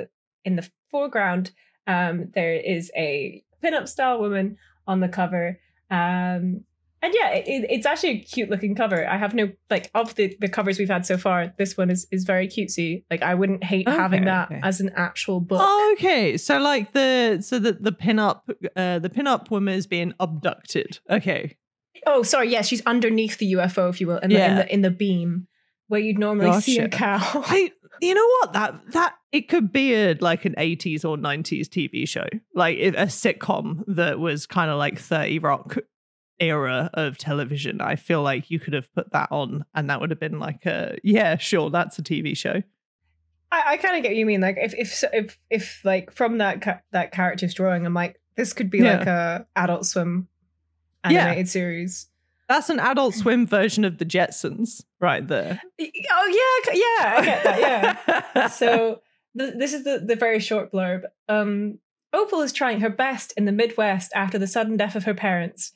in the foreground um, there is a pinup style woman on the cover. Um, and yeah, it, it- it's actually a cute looking cover. I have no like of the, the covers we've had so far. This one is is very cutesy. Like I wouldn't hate having that okay. as an actual book. okay, so like the so the the pinup uh the pinup woman is being abducted. Okay, Oh, sorry. Yeah, she's underneath the UFO, if you will, in, the, in the in the beam where you'd normally see a cow. I you know what that that it could be a like an 80s or 90s TV show, like a sitcom that was kind of like 30 Rock era of television. I feel like you could have put that on, and that would have been like a yeah, sure, that's a TV show. I, I kind of get what you mean. Like if if if if like from that ca- that character's drawing, I'm like, this could be Yeah. like a Adult Swim Yeah. animated series. That's an Adult Swim version of the Jetsons, right there. Oh yeah, yeah, I get that. Yeah. so th- this is the, the very short blurb. Um, Opal is trying her best in the Midwest after the sudden death of her parents.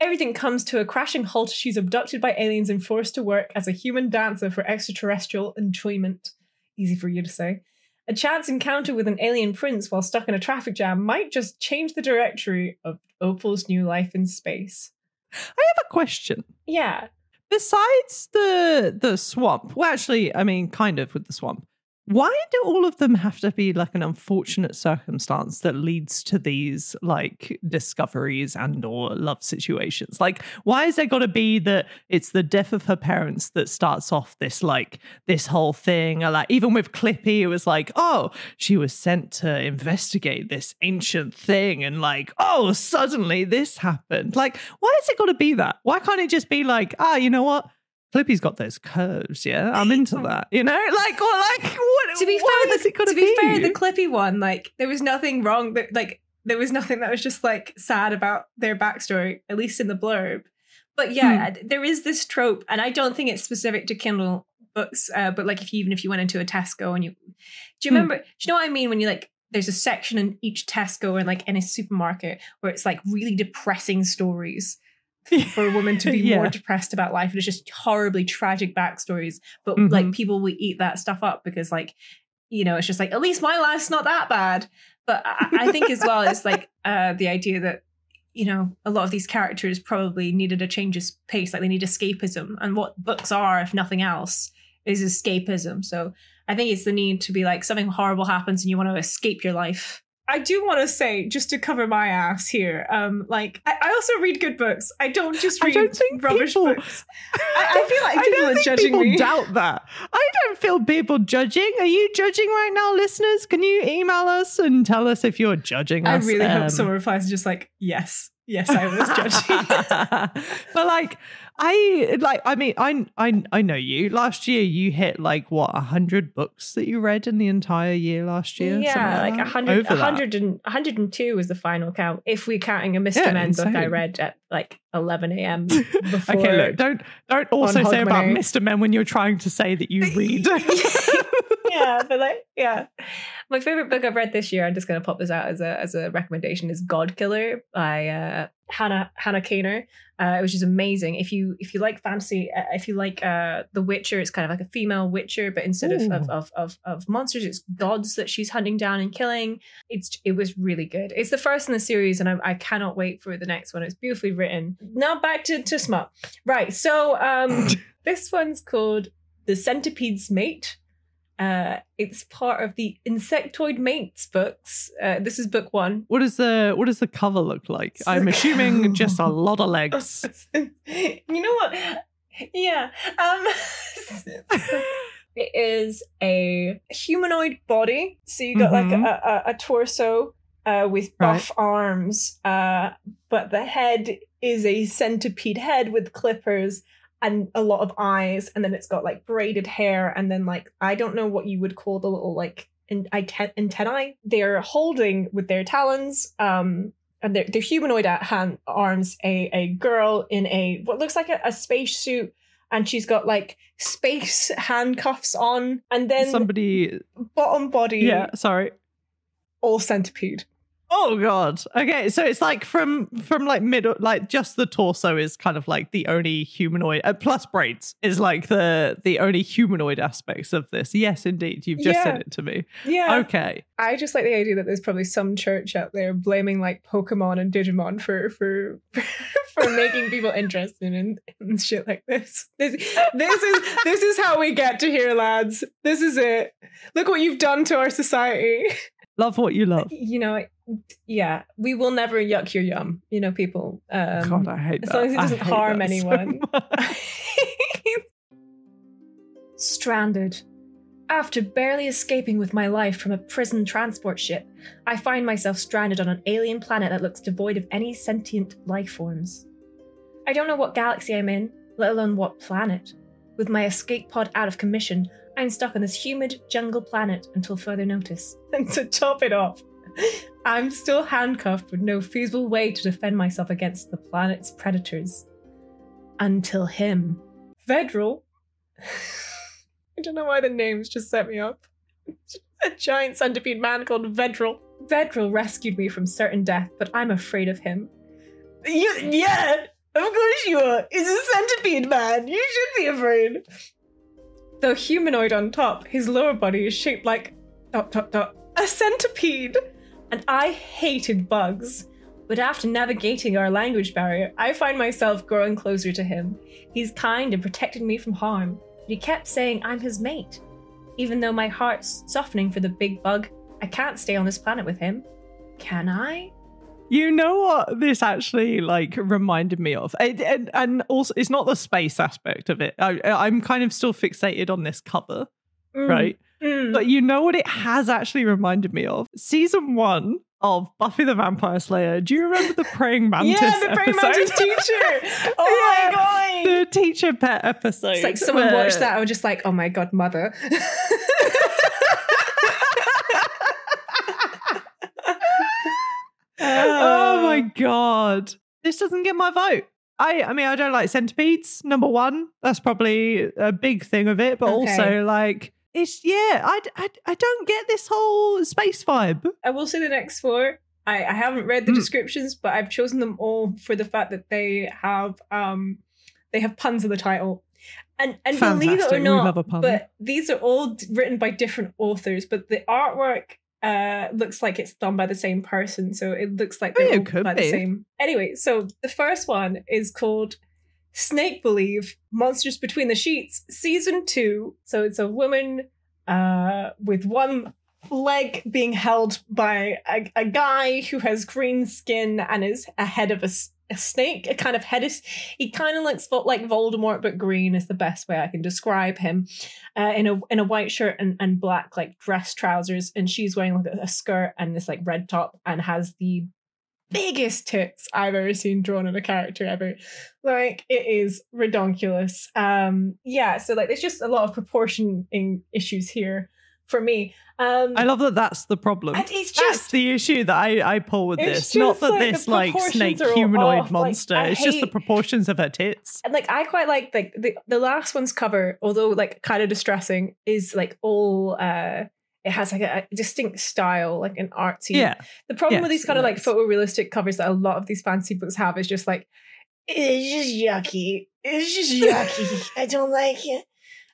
Everything comes to a crashing halt. She's abducted by aliens and forced to work as a human dancer for extraterrestrial enjoyment. Easy for you to say. A chance encounter with an alien prince while stuck in a traffic jam might just change the directory of Opal's new life in space. I have a question. Yeah. Besides the the swamp, well, actually, I mean, kind of with the swamp. Why do all of them have to be like an unfortunate circumstance that leads to these like discoveries and or love situations? Like, why is there got to be that it's the death of her parents that starts off this like this whole thing? Or like even with Clippy, it was like, oh, she was sent to investigate this ancient thing, and like, oh, suddenly this happened. Like, why has it got to be that? Why can't it just be like, ah, you know what? Clippy's got those curves, yeah. I'm into that, you know. Like, or like, what? to be fair, the, it to be fair, be? the Clippy one, like there was nothing wrong. There, like there was nothing that was just like sad about their backstory, at least in the blurb. But yeah, Hmm. there is this trope, and I don't think it's specific to Kindle books. Uh, but like, if you, even if you went into a Tesco and you, do you Hmm. remember? Do you know what I mean when you like? There's a section in each Tesco or like in a supermarket where it's like really depressing stories for a woman to be Yeah. more depressed about life. And it's just horribly tragic backstories. But Mhm. like people will eat that stuff up because like, you know, it's just like, at least my life's not that bad. But I, I think as well as like uh, the idea that, you know, a lot of these characters probably needed a change of pace. Like they need escapism. And what books are, if nothing else, is escapism. So I think it's the need to be like something horrible happens and you want to escape your life. I do want to say, just to cover my ass here, um, like I, I also read good books. I don't just read don't rubbish people- books. I, I feel like I people don't are think judging people me. doubt that. I don't feel people judging. Are you judging right now, listeners? Can you email us and tell us if you're judging us? I really Um, hope someone replies just like, yes, yes, I was judging. but like, I like. I mean, I I I know you. Last year, you hit like what a hundred books that you read in the entire year last year. Yeah, like a 100, 100 and, 102 was the final count. If we're counting a Mr. Yeah, Men book I read at like 11 a.m. before. Okay, look, don't don't also say about Mr. Men when you're trying to say that you read. yeah, but like, yeah. My favorite book I've read this year, I'm just gonna pop this out as a as a recommendation, is God Killer by uh, Hannah Hannah Kaner, uh, which is amazing. If you if you like fantasy, uh, if you like uh, The Witcher, it's kind of like a female Witcher, but instead of of, of of of monsters, it's gods that she's hunting down and killing. It's it was really good. It's the first in the series, and I, I cannot wait for the next one. It's beautifully written. Now back to to smut. Right, so um, this one's called The Centipede's Mate. Uh, it's part of the Insectoid Mates books. Uh, this is book one. what does the what does the cover look like? I'm assuming just a lot of legs. you know what? Yeah. Um, it is a humanoid body. So you got like Mhm. a, a, a torso uh, with buff arms, uh, but the head is a centipede head with clippers and a lot of eyes, and then it's got like braided hair, and then like I don't know what you would call the little like in- antennae. They're holding with their talons. Um, and they're, they're humanoid at hand arms a, a girl in a what looks like a, a space suit and she's got like space handcuffs on and then Somebody, bottom body yeah, sorry. all centipede Oh god. Okay, so it's like from from like middle, like just the torso is kind of like the only humanoid. Uh, plus braids is like the the only humanoid aspects of this. Yes, indeed, you've just said it to me. yeah Okay. i just like the idea that there's probably some church out there blaming like pokemon and digimon for for for making people interested in, in shit like this this this is this is how we get to here lads this is it look what you've done to our society Love what you love. you know, yeah, we will never yuck your yum, you know, people. Um, God, I hate that. as long as it doesn't harm that so anyone. Stranded. After barely escaping with my life from a prison transport ship, I find myself stranded on an alien planet that looks devoid of any sentient life forms. I don't know what galaxy I'm in, let alone what planet. With my escape pod out of commission, I'm stuck on this humid jungle planet until further notice. And to top it off, I'm still handcuffed with no feasible way to defend myself against the planet's predators. Until him. Vedral. I don't know why the names just set me up. A giant centipede man called Vedral. Vedral rescued me from certain death, but I'm afraid of him. You, yeah, of course you are. He's a centipede man. You should be afraid. Though humanoid on top, his lower body is shaped like dot dot dot a centipede. And I hated bugs. But after navigating our language barrier, I find myself growing closer to him. He's kind and protected me from harm. But he kept saying I'm his mate. Even though my heart's softening for the big bug, I can't stay on this planet with him. Can I? You know what this actually like reminded me of, and, and, and also it's not the space aspect of it. I, I'm kind of still fixated on this cover, Mm, right? Mm. But you know what it has actually reminded me of? Season one of Buffy the Vampire Slayer. Do you remember the praying mantis? yeah, the praying episode? mantis teacher. Oh Yeah. my god! the teacher pet episode. It's like someone watched that and was just like, "Oh my god, mother." oh my god. This doesn't get my vote. I I mean I don't like centipedes, number one. That's probably a big thing of it, but Okay. also like it's yeah, I, I, I don't get this whole space vibe. I will say the next four. I, I haven't read the Mm. descriptions, but I've chosen them all for the fact that they have um they have puns in the title. And and believe it or not, love a pun. but these are all d- written by different authors, but the artwork uh looks like it's done by the same person, so it looks like Oh, they're it all by be. the same. Anyway, so the first one is called Snake Believe Monsters Between the Sheets, Season 2. So it's a woman uh, with one leg being held by a, a guy who has green skin and is a head of a snake. A kind of head is, he kind of looks like Voldemort, but green is the best way I can describe him. Uh, in a in a white shirt and, and black like dress trousers, and she's wearing like a, a skirt and this like red top and has the biggest tits I've ever seen drawn on a character ever. Like it is redonkulous. Um, yeah, so like there's just a lot of proportioning issues here for me. Um, I love that that's the problem. and it's That's just the issue that I, I pull with this. Not that like, this like snake humanoid. Like, monster. I it's just the proportions of her tits. And like I quite like like the the last one's cover, although like kind of distressing, is like all uh it has like a, a distinct style, like an artsy. Yeah. The problem Yes, with these kind of like is. photorealistic covers that a lot of these fancy books have is just like it's just yucky. It's just yucky. I don't like it.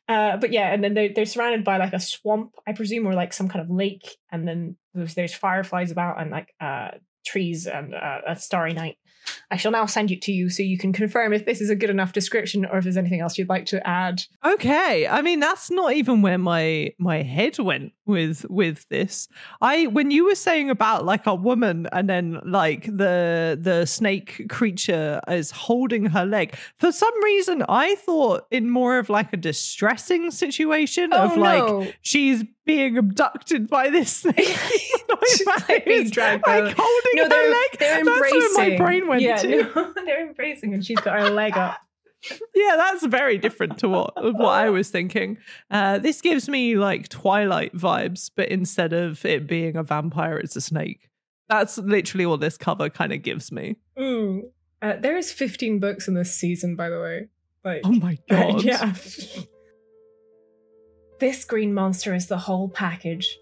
Uh, but yeah, and then they're, they're surrounded by like a swamp, I presume, or like some kind of lake, and then there's, there's fireflies about and like uh, trees and uh, a starry night. I shall now send it to you so you can confirm if this is a good enough description or if there's anything else you'd like to add. Okay. I mean, that's not even where my my head went with with this. I when you were saying about like a woman and then like the the snake creature is holding her leg, for some reason I thought in more of like a distressing situation of oh, like Oh, she's being abducted by this snake. She's, like, being dragged like holding no, her leg. That's where my brain went yeah, to. no, they're embracing, and she's got her leg up. Yeah, that's very different to what what I was thinking. Uh, this gives me like Twilight vibes, but instead of it being a vampire, it's a snake. That's literally all this cover kind of gives me. Mm. Uh, there is 15 books in this season, by the way. Like, Oh my god! yeah. this green monster is the whole package,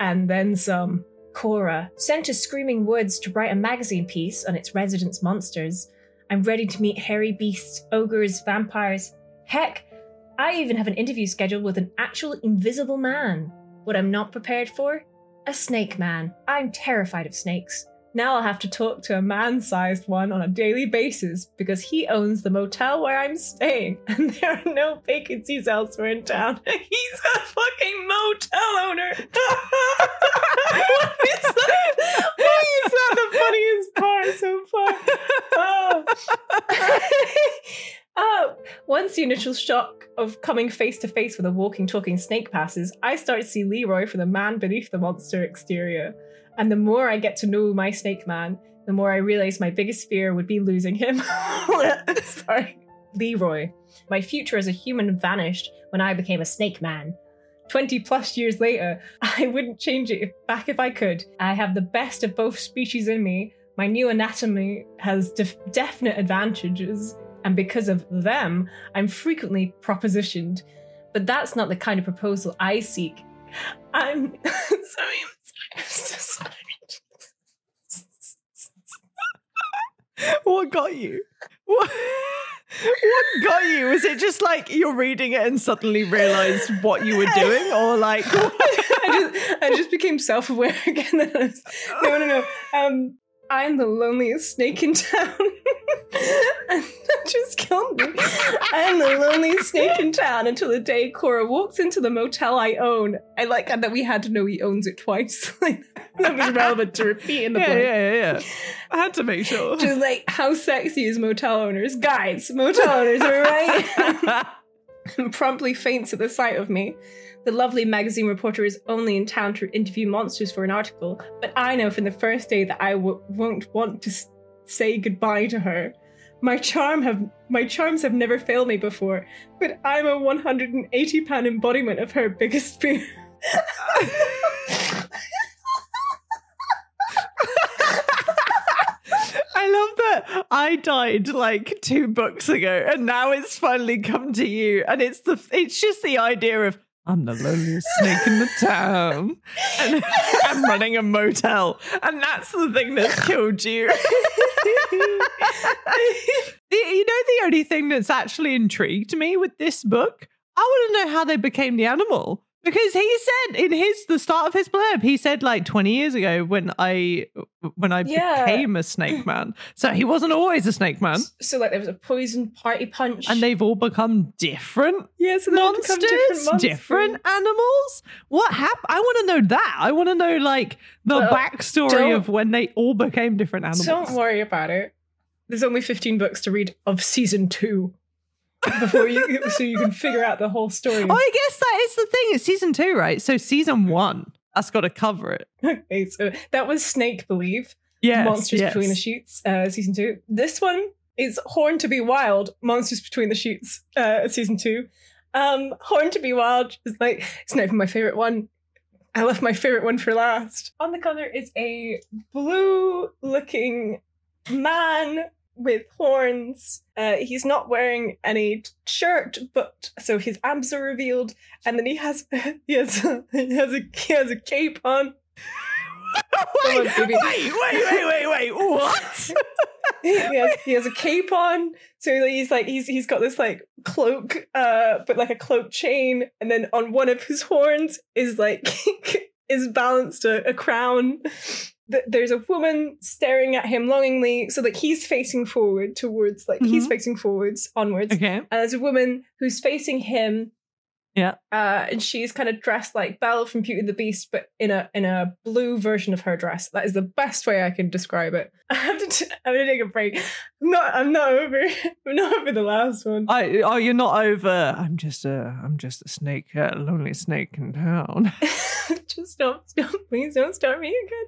and then some. Cora sent to Screaming Woods to write a magazine piece on its residents' monsters. I'm ready to meet hairy beasts, ogres, vampires. Heck, I even have an interview scheduled with an actual invisible man. What I'm not prepared for? A snake man. I'm terrified of snakes. Now I'll have to talk to a man sized one on a daily basis because he owns the motel where I'm staying and there are no vacancies elsewhere in town. He's a fucking motel owner. what is that? Why is that the funniest part so far? Oh. Oh, once the initial shock of coming face to face with a walking, talking snake passes, I start to see Leroy for the man beneath the monster exterior. And the more I get to know my snake man, the more I realize my biggest fear would be losing him. Sorry. Leroy. My future as a human vanished when I became a snake man. 20 plus years later, I wouldn't change it back if I could. I have the best of both species in me. My new anatomy has def- definite advantages, and because of them, I'm frequently propositioned. But that's not the kind of proposal I seek. I'm sorry, What got you? What? What got you? Was it just like you're reading it and suddenly realized what you were doing, or like I just, I just became self-aware again. And I was, no, no, no. Um, I'm the loneliest snake in town. and that just killed me. I'm the loneliest snake in town until the day Cora walks into the motel I own. I like that we had to know he owns it twice. like that was relevant to repeat in the yeah, book. yeah, yeah, yeah. I had to make sure. Just like how sexy is motel owners? Guys, motel owners, right? and promptly faints at the sight of me. The lovely magazine reporter is only in town to interview monsters for an article, but I know from the first day that I w- won't want to s- say goodbye to her. My charm have my charms have never failed me before, but I'm a 180 pound embodiment of her biggest fear. I love that I died like two books ago, and now it's finally come to you, and it's the it's just the idea of I'm the loneliest snake in the town, and I'm running a motel, and that's the thing that's killed you. You know the only thing that's actually intrigued me with this book i want to know how they became the animal because he said in his the start of his blurb he said like 20 years ago when i when i Yeah. became a snake man so he wasn't always a snake man so like there was a poison party punch, and they've all become different yeah, so they all become monsters, different, animals. What happened? I want to know that. I want to know like the Well, backstory of when they all became different animals. Don't worry about it. There's only 15 books to read of season two before you, so you can figure out the whole story. Oh, I guess that is the thing. It's season two, right? So season one, that's got to cover it. Okay, so that was Snake Believe. Yes, Monsters yes. Between the Sheets, uh, season two. This one is Horn to Be Wild, Monsters Between the Sheets, uh, season two. Um, Horn to Be Wild is like, it's not even my favorite one. I left my favorite one for last. On the cover is a blue looking man with horns. Uh, he's not wearing any shirt, but so his abs are revealed, and then he has he has he has a he has a cape on. wait, wait, wait, wait, wait, wait. What? he, has, he has a cape on so he's like he's he's got this like cloak uh but like a cloak chain and then on one of his horns is like is balanced a, a crown Th- there's a woman staring at him longingly so like he's facing forward towards like he's Mhm. facing forwards onwards Okay. and there's a woman who's facing him Yeah. uh, and she's kind of dressed like Belle from Beauty and the Beast, but in a in a blue version of her dress. That is the best way I can describe it. I have to. T- I'm gonna take a break. I'm not. I'm not over. I'm not over the last one. I, oh, you're not over. I'm just a, I'm just a snake, a lonely snake in town. Just stop. Stop. Please don't start me again.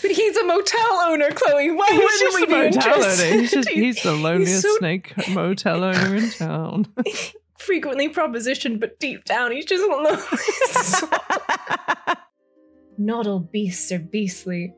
But he's a motel owner, Cloé. Why He's we be interested? He's just, he's the loneliest so- snake motel owner in town. frequently propositioned, but deep down he's just lonely. Not all beasts are beastly.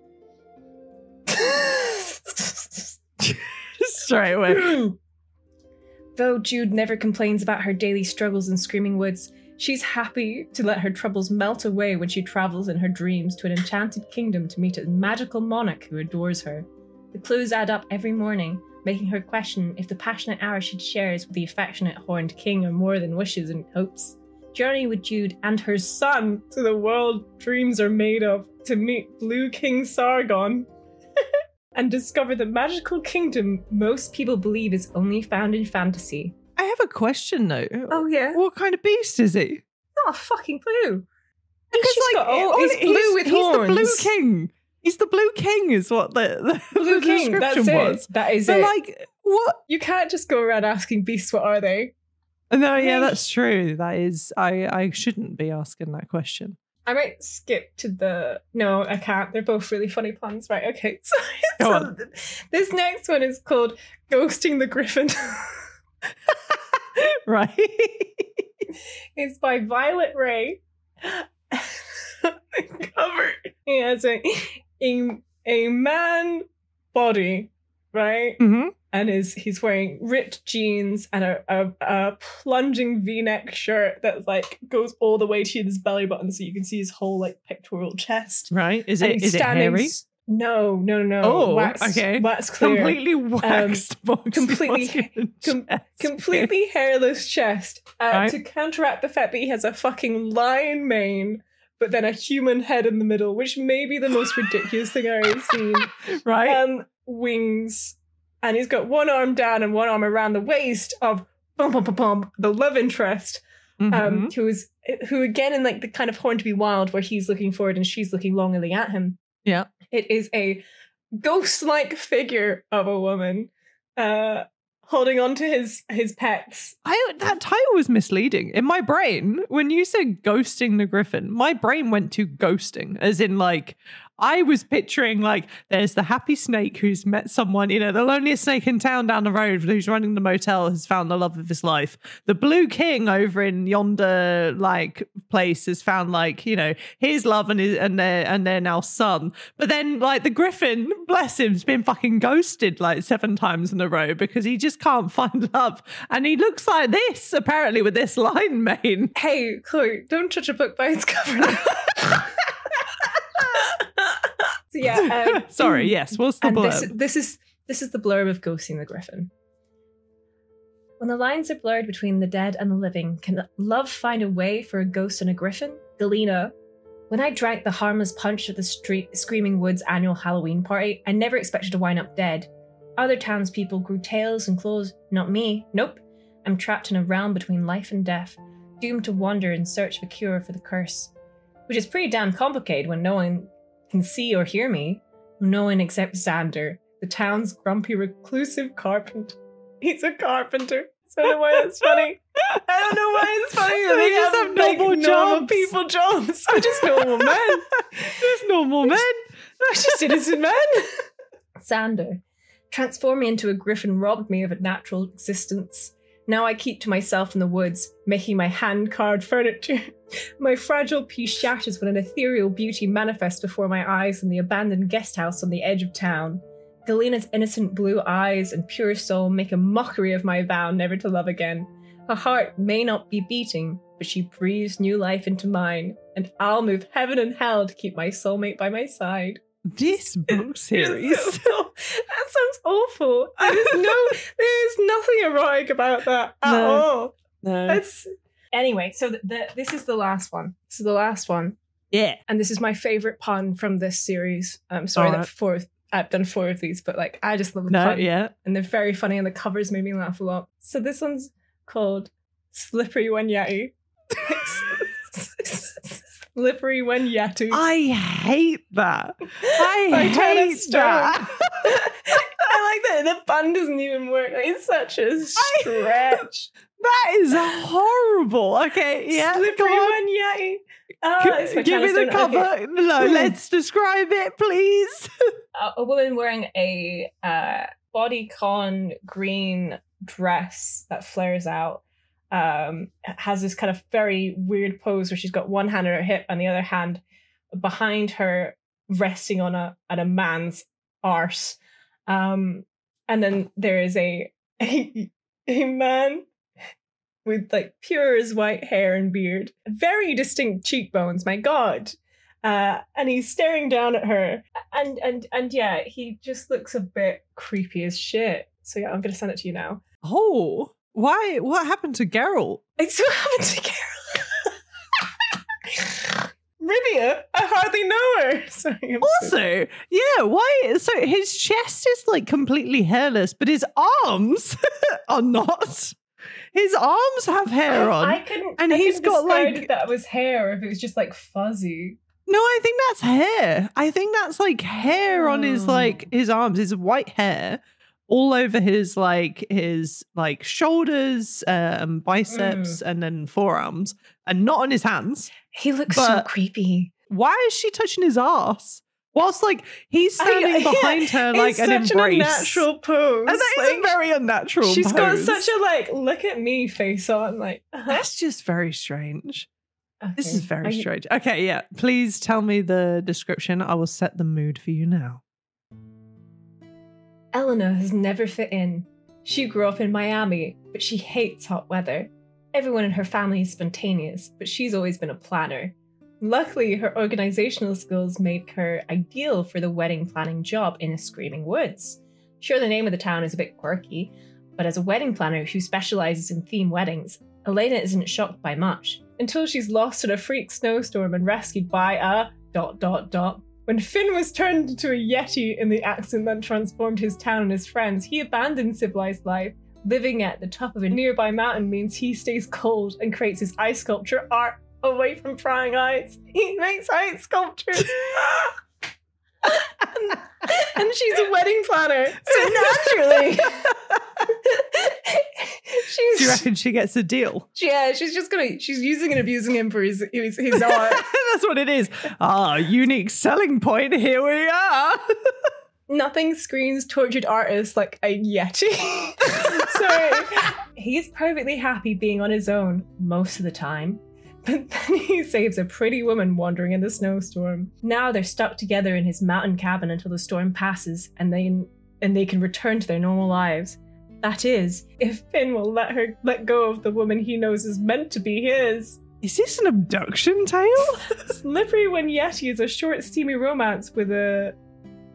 Straight away. Though Jude never complains about her daily struggles in Screaming Woods, she's happy to let her troubles melt away when she travels in her dreams to an enchanted kingdom to meet a magical monarch who adores her. The clues add up every morning, making her question if the passionate hour she shares with the affectionate horned king are more than wishes and hopes. Journey with Jude and her son to the world dreams are made of to meet Blue King Sargon and discover the magical kingdom most people believe is only found in fantasy. I have a question though. Oh yeah, What kind of beast is he? not a fucking clue. Because she's got all- he's blue with he's the blue king. He's the blue king, is what the, the, Blue the King, that's it. was. That is But it. like, what? you can't just go around asking beasts what are they. Uh, no, yeah, that's true. That is, I, I shouldn't be asking that question. I might skip to the. No, I can't. They're both really funny puns. Right, okay. So, Go so on. this next one is called Ghosting the Griffin. right? it's by Violet Ray. cover. He has a, a, a man body, right? hmm and is he's wearing ripped jeans and a, a, a plunging v-neck shirt that like goes all the way to his belly button so you can see his whole like pectoral chest Right? Is it is it standing hairy? No no no Oh, wax, okay. wax clear Completely waxed. boxy completely- com- completely hairless chest uh, Right. to counteract the fact that he has a fucking lion mane but then a human head in the middle which may be the most ridiculous thing i've ever seen right? um, wings, and he's got one arm down and one arm around the waist of bum bum bum bum, the love interest, um, Mhm. who is who again in like the kind of horn to be wild where he's looking forward and she's looking longingly at him. Yeah. It is a ghost-like figure of a woman, uh, holding on to his his pets. I that title was misleading. In my brain, when you said ghosting the griffin, my brain went to ghosting, as in like I was picturing like there's the happy snake who's met someone, you know, the loneliest snake in town down the road who's running the motel has found the love of his life. The blue king over in yonder like place has found like, you know, his love and his and their and their now son. But then like the griffin, bless him, has been fucking ghosted like seven times in a row because he just can't find love. And he looks like this, apparently, with this line mane. Hey, Cloé, don't judge a book by its cover. so yeah, um, Sorry, yes. What's the and blurb? this, this is this is the blurb of ghosting the griffin. When the lines are blurred between the dead and the living can love find a way for a ghost and a griffin? Galena when i drank the harmless punch at the street screaming woods annual halloween party i never expected to wind up dead. Other townspeople grew tails and claws. Not me. Nope. I'm trapped in a realm between life and death doomed to wander in search of a cure for the curse which is pretty damn complicated when no one can see or hear me no one except Xander, the town's grumpy, reclusive carpenter. He's a carpenter. I don't know why that's funny. I don't know why it's funny They they, just have, have like, normal people jobs. They're just normal men. There's normal men. They're just innocent men. Xander, transform me into a griffin robbed me of a natural existence. Now I keep to myself in the woods, making my hand carved furniture. My fragile piece shatters when an ethereal beauty manifests before my eyes in the abandoned guest house on the edge of town. Galena's innocent blue eyes and pure soul make a mockery of my vow never to love again. Her heart may not be beating, but she breathes new life into mine, and I'll move heaven and hell to keep my soulmate by my side. This book series. that sounds awful. There's no, there's nothing erotic about that at No. all. No. It's anyway. So the, the, this is the last one. This is the last one, Yeah. and this is my favorite pun from this series. I'm sorry Alright. that four. I've done four of these, but like I just love the No, pun, yeah. and they're very funny, and the covers made me laugh a lot. So this one's called "Slippery When Yeti." Slippery when Yeti. I hate that. I hate that. I like that the pun doesn't even work. Like, it's such a stretch. That is horrible. Okay, yeah. Slippery come on. when Yeti. G- it's by Give Tana me the cover. Okay. No, let's describe it, please. A, a woman wearing a uh, bodycon green dress that flares out um, has this kind of very weird pose where she's got one hand on her hip and the other hand behind her resting on a on a man's arse. Um, and then there is a, a a man with like pure as white hair and beard, very distinct cheekbones. My God, uh, and he's staring down at her, and and and yeah, he just looks a bit creepy as shit. So yeah, I'm gonna send it to you now. Oh, why? What happened to Geralt? It's what happened to Carol. Rivia, I hardly know her. Sorry, Also, yeah, why? So his chest is like completely hairless, but his arms are not. His arms have hair on. I couldn't. And I he's got, like- that was hair or if it was just like fuzzy. No, I think that's hair. I think that's like hair on his Oh. like his arms, his white hair all over his like his like shoulders, um, biceps, and then forearms, and not on his hands. He looks so creepy. Why is she touching his ass? Whilst like he's I- standing yeah, behind her like an such embrace. an unnatural pose. and that is like, a very unnatural. She's got such a like look at me face on. Like uh-huh. That's just very strange. This is very you- strange. Okay, yeah. Please tell me the description. I will set the mood for you now. Eleanor has never fit in. She grew up in Miami, but she hates hot weather. Everyone in her family is spontaneous, but she's always been a planner. Luckily, her organizational skills make her ideal for the wedding planning job in a screaming woods. Sure, the name of the town is a bit quirky, but as a wedding planner who specializes in theme weddings, Elena isn't shocked by much until she's lost in a freak snowstorm and rescued by a dot dot dot. When Finn was turned into a yeti in the accident that transformed his town and his friends, he abandoned civilized life. Living at the top of a nearby mountain means he stays cold and creates his ice sculpture art away from prying eyes. He makes ice sculptures. and, and she's a wedding planner, so naturally, she's Do you reckon she gets a deal? yeah, she's just gonna she's using and abusing him for his his, his art. That's what it is. Ah, unique selling point. Here we are. Nothing screams tortured artist like a yeti. so he's perfectly happy being on his own most of the time. But then he saves a pretty woman wandering in the snowstorm. Now they're stuck together in his mountain cabin until the storm passes and they and they can return to their normal lives. That is, if Finn will let her let go of the woman he knows is meant to be his. Is this an abduction tale? Slippery When Yeti is a short, steamy romance with a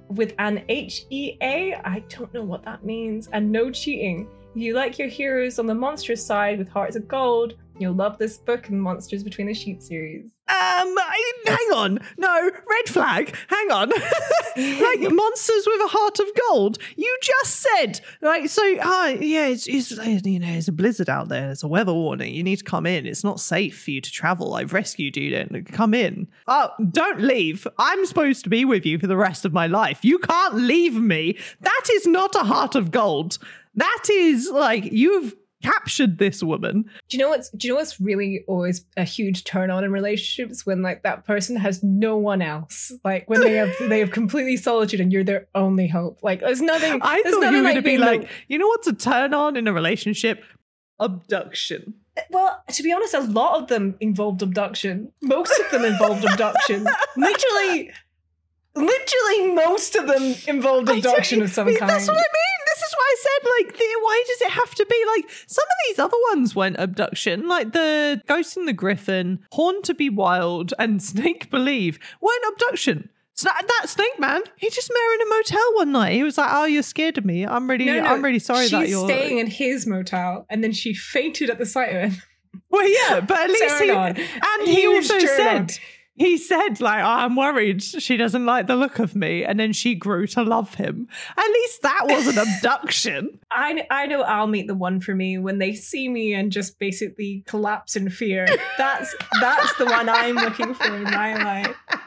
with an H E A. I don't know what that means. And no cheating. You like your heroes on the monstrous side with hearts of gold, you'll love this book and Monsters Between the Sheets series. Um, I, hang on. No, red flag. Hang on. like monsters with a heart of gold. You just said like so. Ah, yeah, it's, it's you know, there's a blizzard out there. There's a weather warning. You need to come in. It's not safe for you to travel. I've rescued you. Then come in. Oh, don't leave. I'm supposed to be with you for the rest of my life. You can't leave me. That is not a heart of gold. That is like you've captured this woman. Do you know what's do you know what's really always a huge turn on in relationships when like that person has no one else? Like when they have they have completely solitude and you're their only hope. Like there's nothing I there's thought you nothing were like going to be like, you know what's a turn on in a relationship? Abduction. Uh, well, to be honest, a lot of them involved abduction. Most of them involved abduction. Literally, literally, most of them involved abduction of some kind. That's what I mean. This is why I said, like, the, why does it have to be like some of these other ones went abduction, like the Ghost in the Griffin, Horn to Be Wild, and Snake Believe weren't abduction. So that, that snake man, he just met her in a motel one night. He was like, "Oh, you're scared of me. I'm really, No, no, I'm really sorry that you're." staying in his motel, and then she fainted at the sight of him. well, yeah, but at least he, on. and he Huge also said, on. He said like, oh, "I'm worried she doesn't like the look of me," and then she grew to love him. At least that was an abduction. I, I know I'll meet the one for me when they see me and just basically collapse in fear. That's that's the one I'm looking for in my life.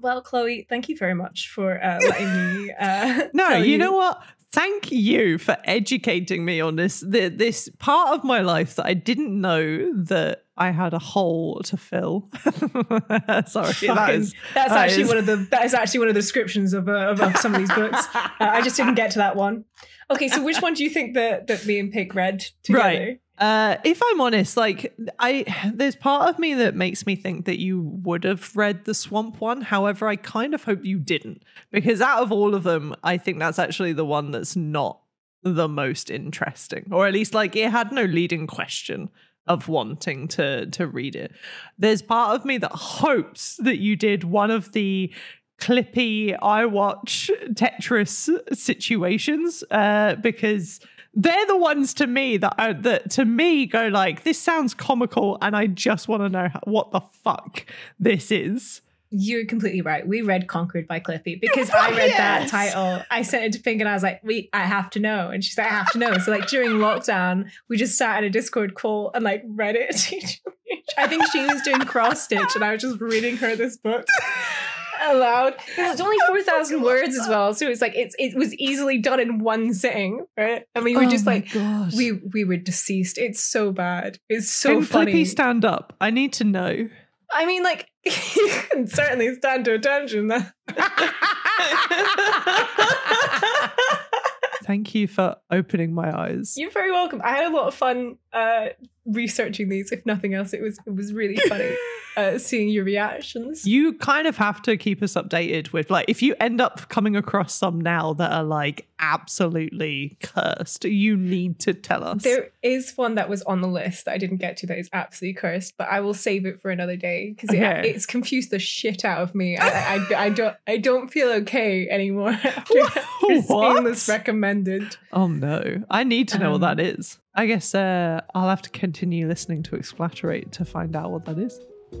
Well, Cloé, thank you very much for uh, letting me. Uh, No, tell you know what? Thank you for educating me on this the, this part of my life that I didn't know that I had a hole to fill. Sorry, that Fucking- that's that actually is- one of the that is actually one of the descriptions of, uh, of, of some of these books. Uh, I just didn't get to that one. Okay, so which one do you think that that me and Pig read together? Right. Uh, if I'm honest, like I, there's part of me that makes me think that you would have read the Swamp one. However, I kind of hope you didn't, because out of all of them, I think that's actually the one that's not the most interesting, or at least like it had no leading question of wanting to to read it. There's part of me that hopes that you did one of the clippy I watch Tetris situations uh, because they're the ones to me that are, that to me go like this sounds comical and I just want to know how, what the fuck this is. You're completely right. We read Conquered by Clippy because I read that title. I sent it to Pink and I was like, "We, I have to know," and she's like, "I have to know." So like during lockdown, we just sat in a Discord call and like read it. to each other. I think she was doing cross stitch, and I was just reading her this book 'Cause It's only four thousand words as well, so it's like it's it was easily done in one sitting, right? And we were Oh just like, God. we we were deceased. It's so bad. It's so Can funny. Clippy stand up? I need to know. I mean, like, you can certainly stand to attention. Thank you for opening my eyes. You're very welcome. I had a lot of fun uh, researching these. If nothing else, it was it was really funny uh, seeing your reactions. You kind of have to keep us updated with like if you end up coming across some now that are like absolutely cursed, you need to tell us. There is one that was on the list that I didn't get to that is absolutely cursed, but I will save it for another day because Okay. it, it's confused the shit out of me. I, I, I don't I don't feel okay anymore after, after seeing this recommended. Oh no. I need to know what Um, that is. I guess uh, I'll have to continue listening to Explaterate to find out what that is.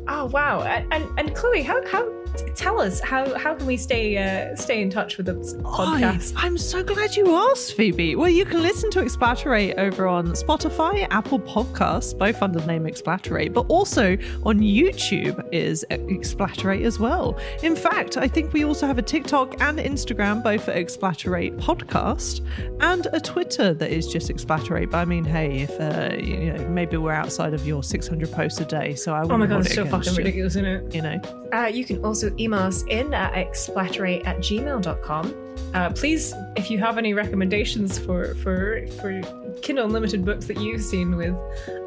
Oh wow! And and, Cloé, how how tell us how how can we stay uh, stay in touch with the podcast? I, am so glad you asked, Phoebe. Well, you can listen to Explaterate over on Spotify, Apple Podcasts, both under the name Explaterate, but also on YouTube is Explaterate as well. In fact, I think we also have a TikTok and Instagram, both at Explaterate Podcast, and a Twitter that is just Explaterate. But I mean, hey, if uh, you know, maybe we're outside of your 600 posts a day, so I Oh my god, hold it's it so fucking you, ridiculous, isn't it? You know. Uh, you can also email us in at explaterate at gmail.com. Uh, please, if you have any recommendations for for for Kindle Unlimited books that you've seen with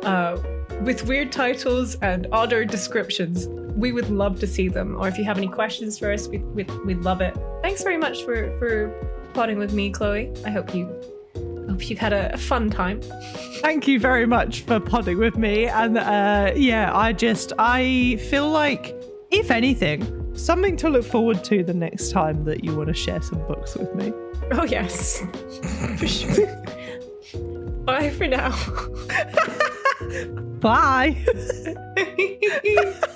uh, with weird titles and odder descriptions, we would love to see them. Or if you have any questions for us, we, we'd, we'd love it. Thanks very much for for plotting with me, Cloé. I hope you hope you've had a, fun time. Thank you very much for podding with me. And uh, yeah, I just, I feel like, if anything, something to look forward to the next time that you want to share some books with me. Oh yes, for sure. Bye for now. Bye.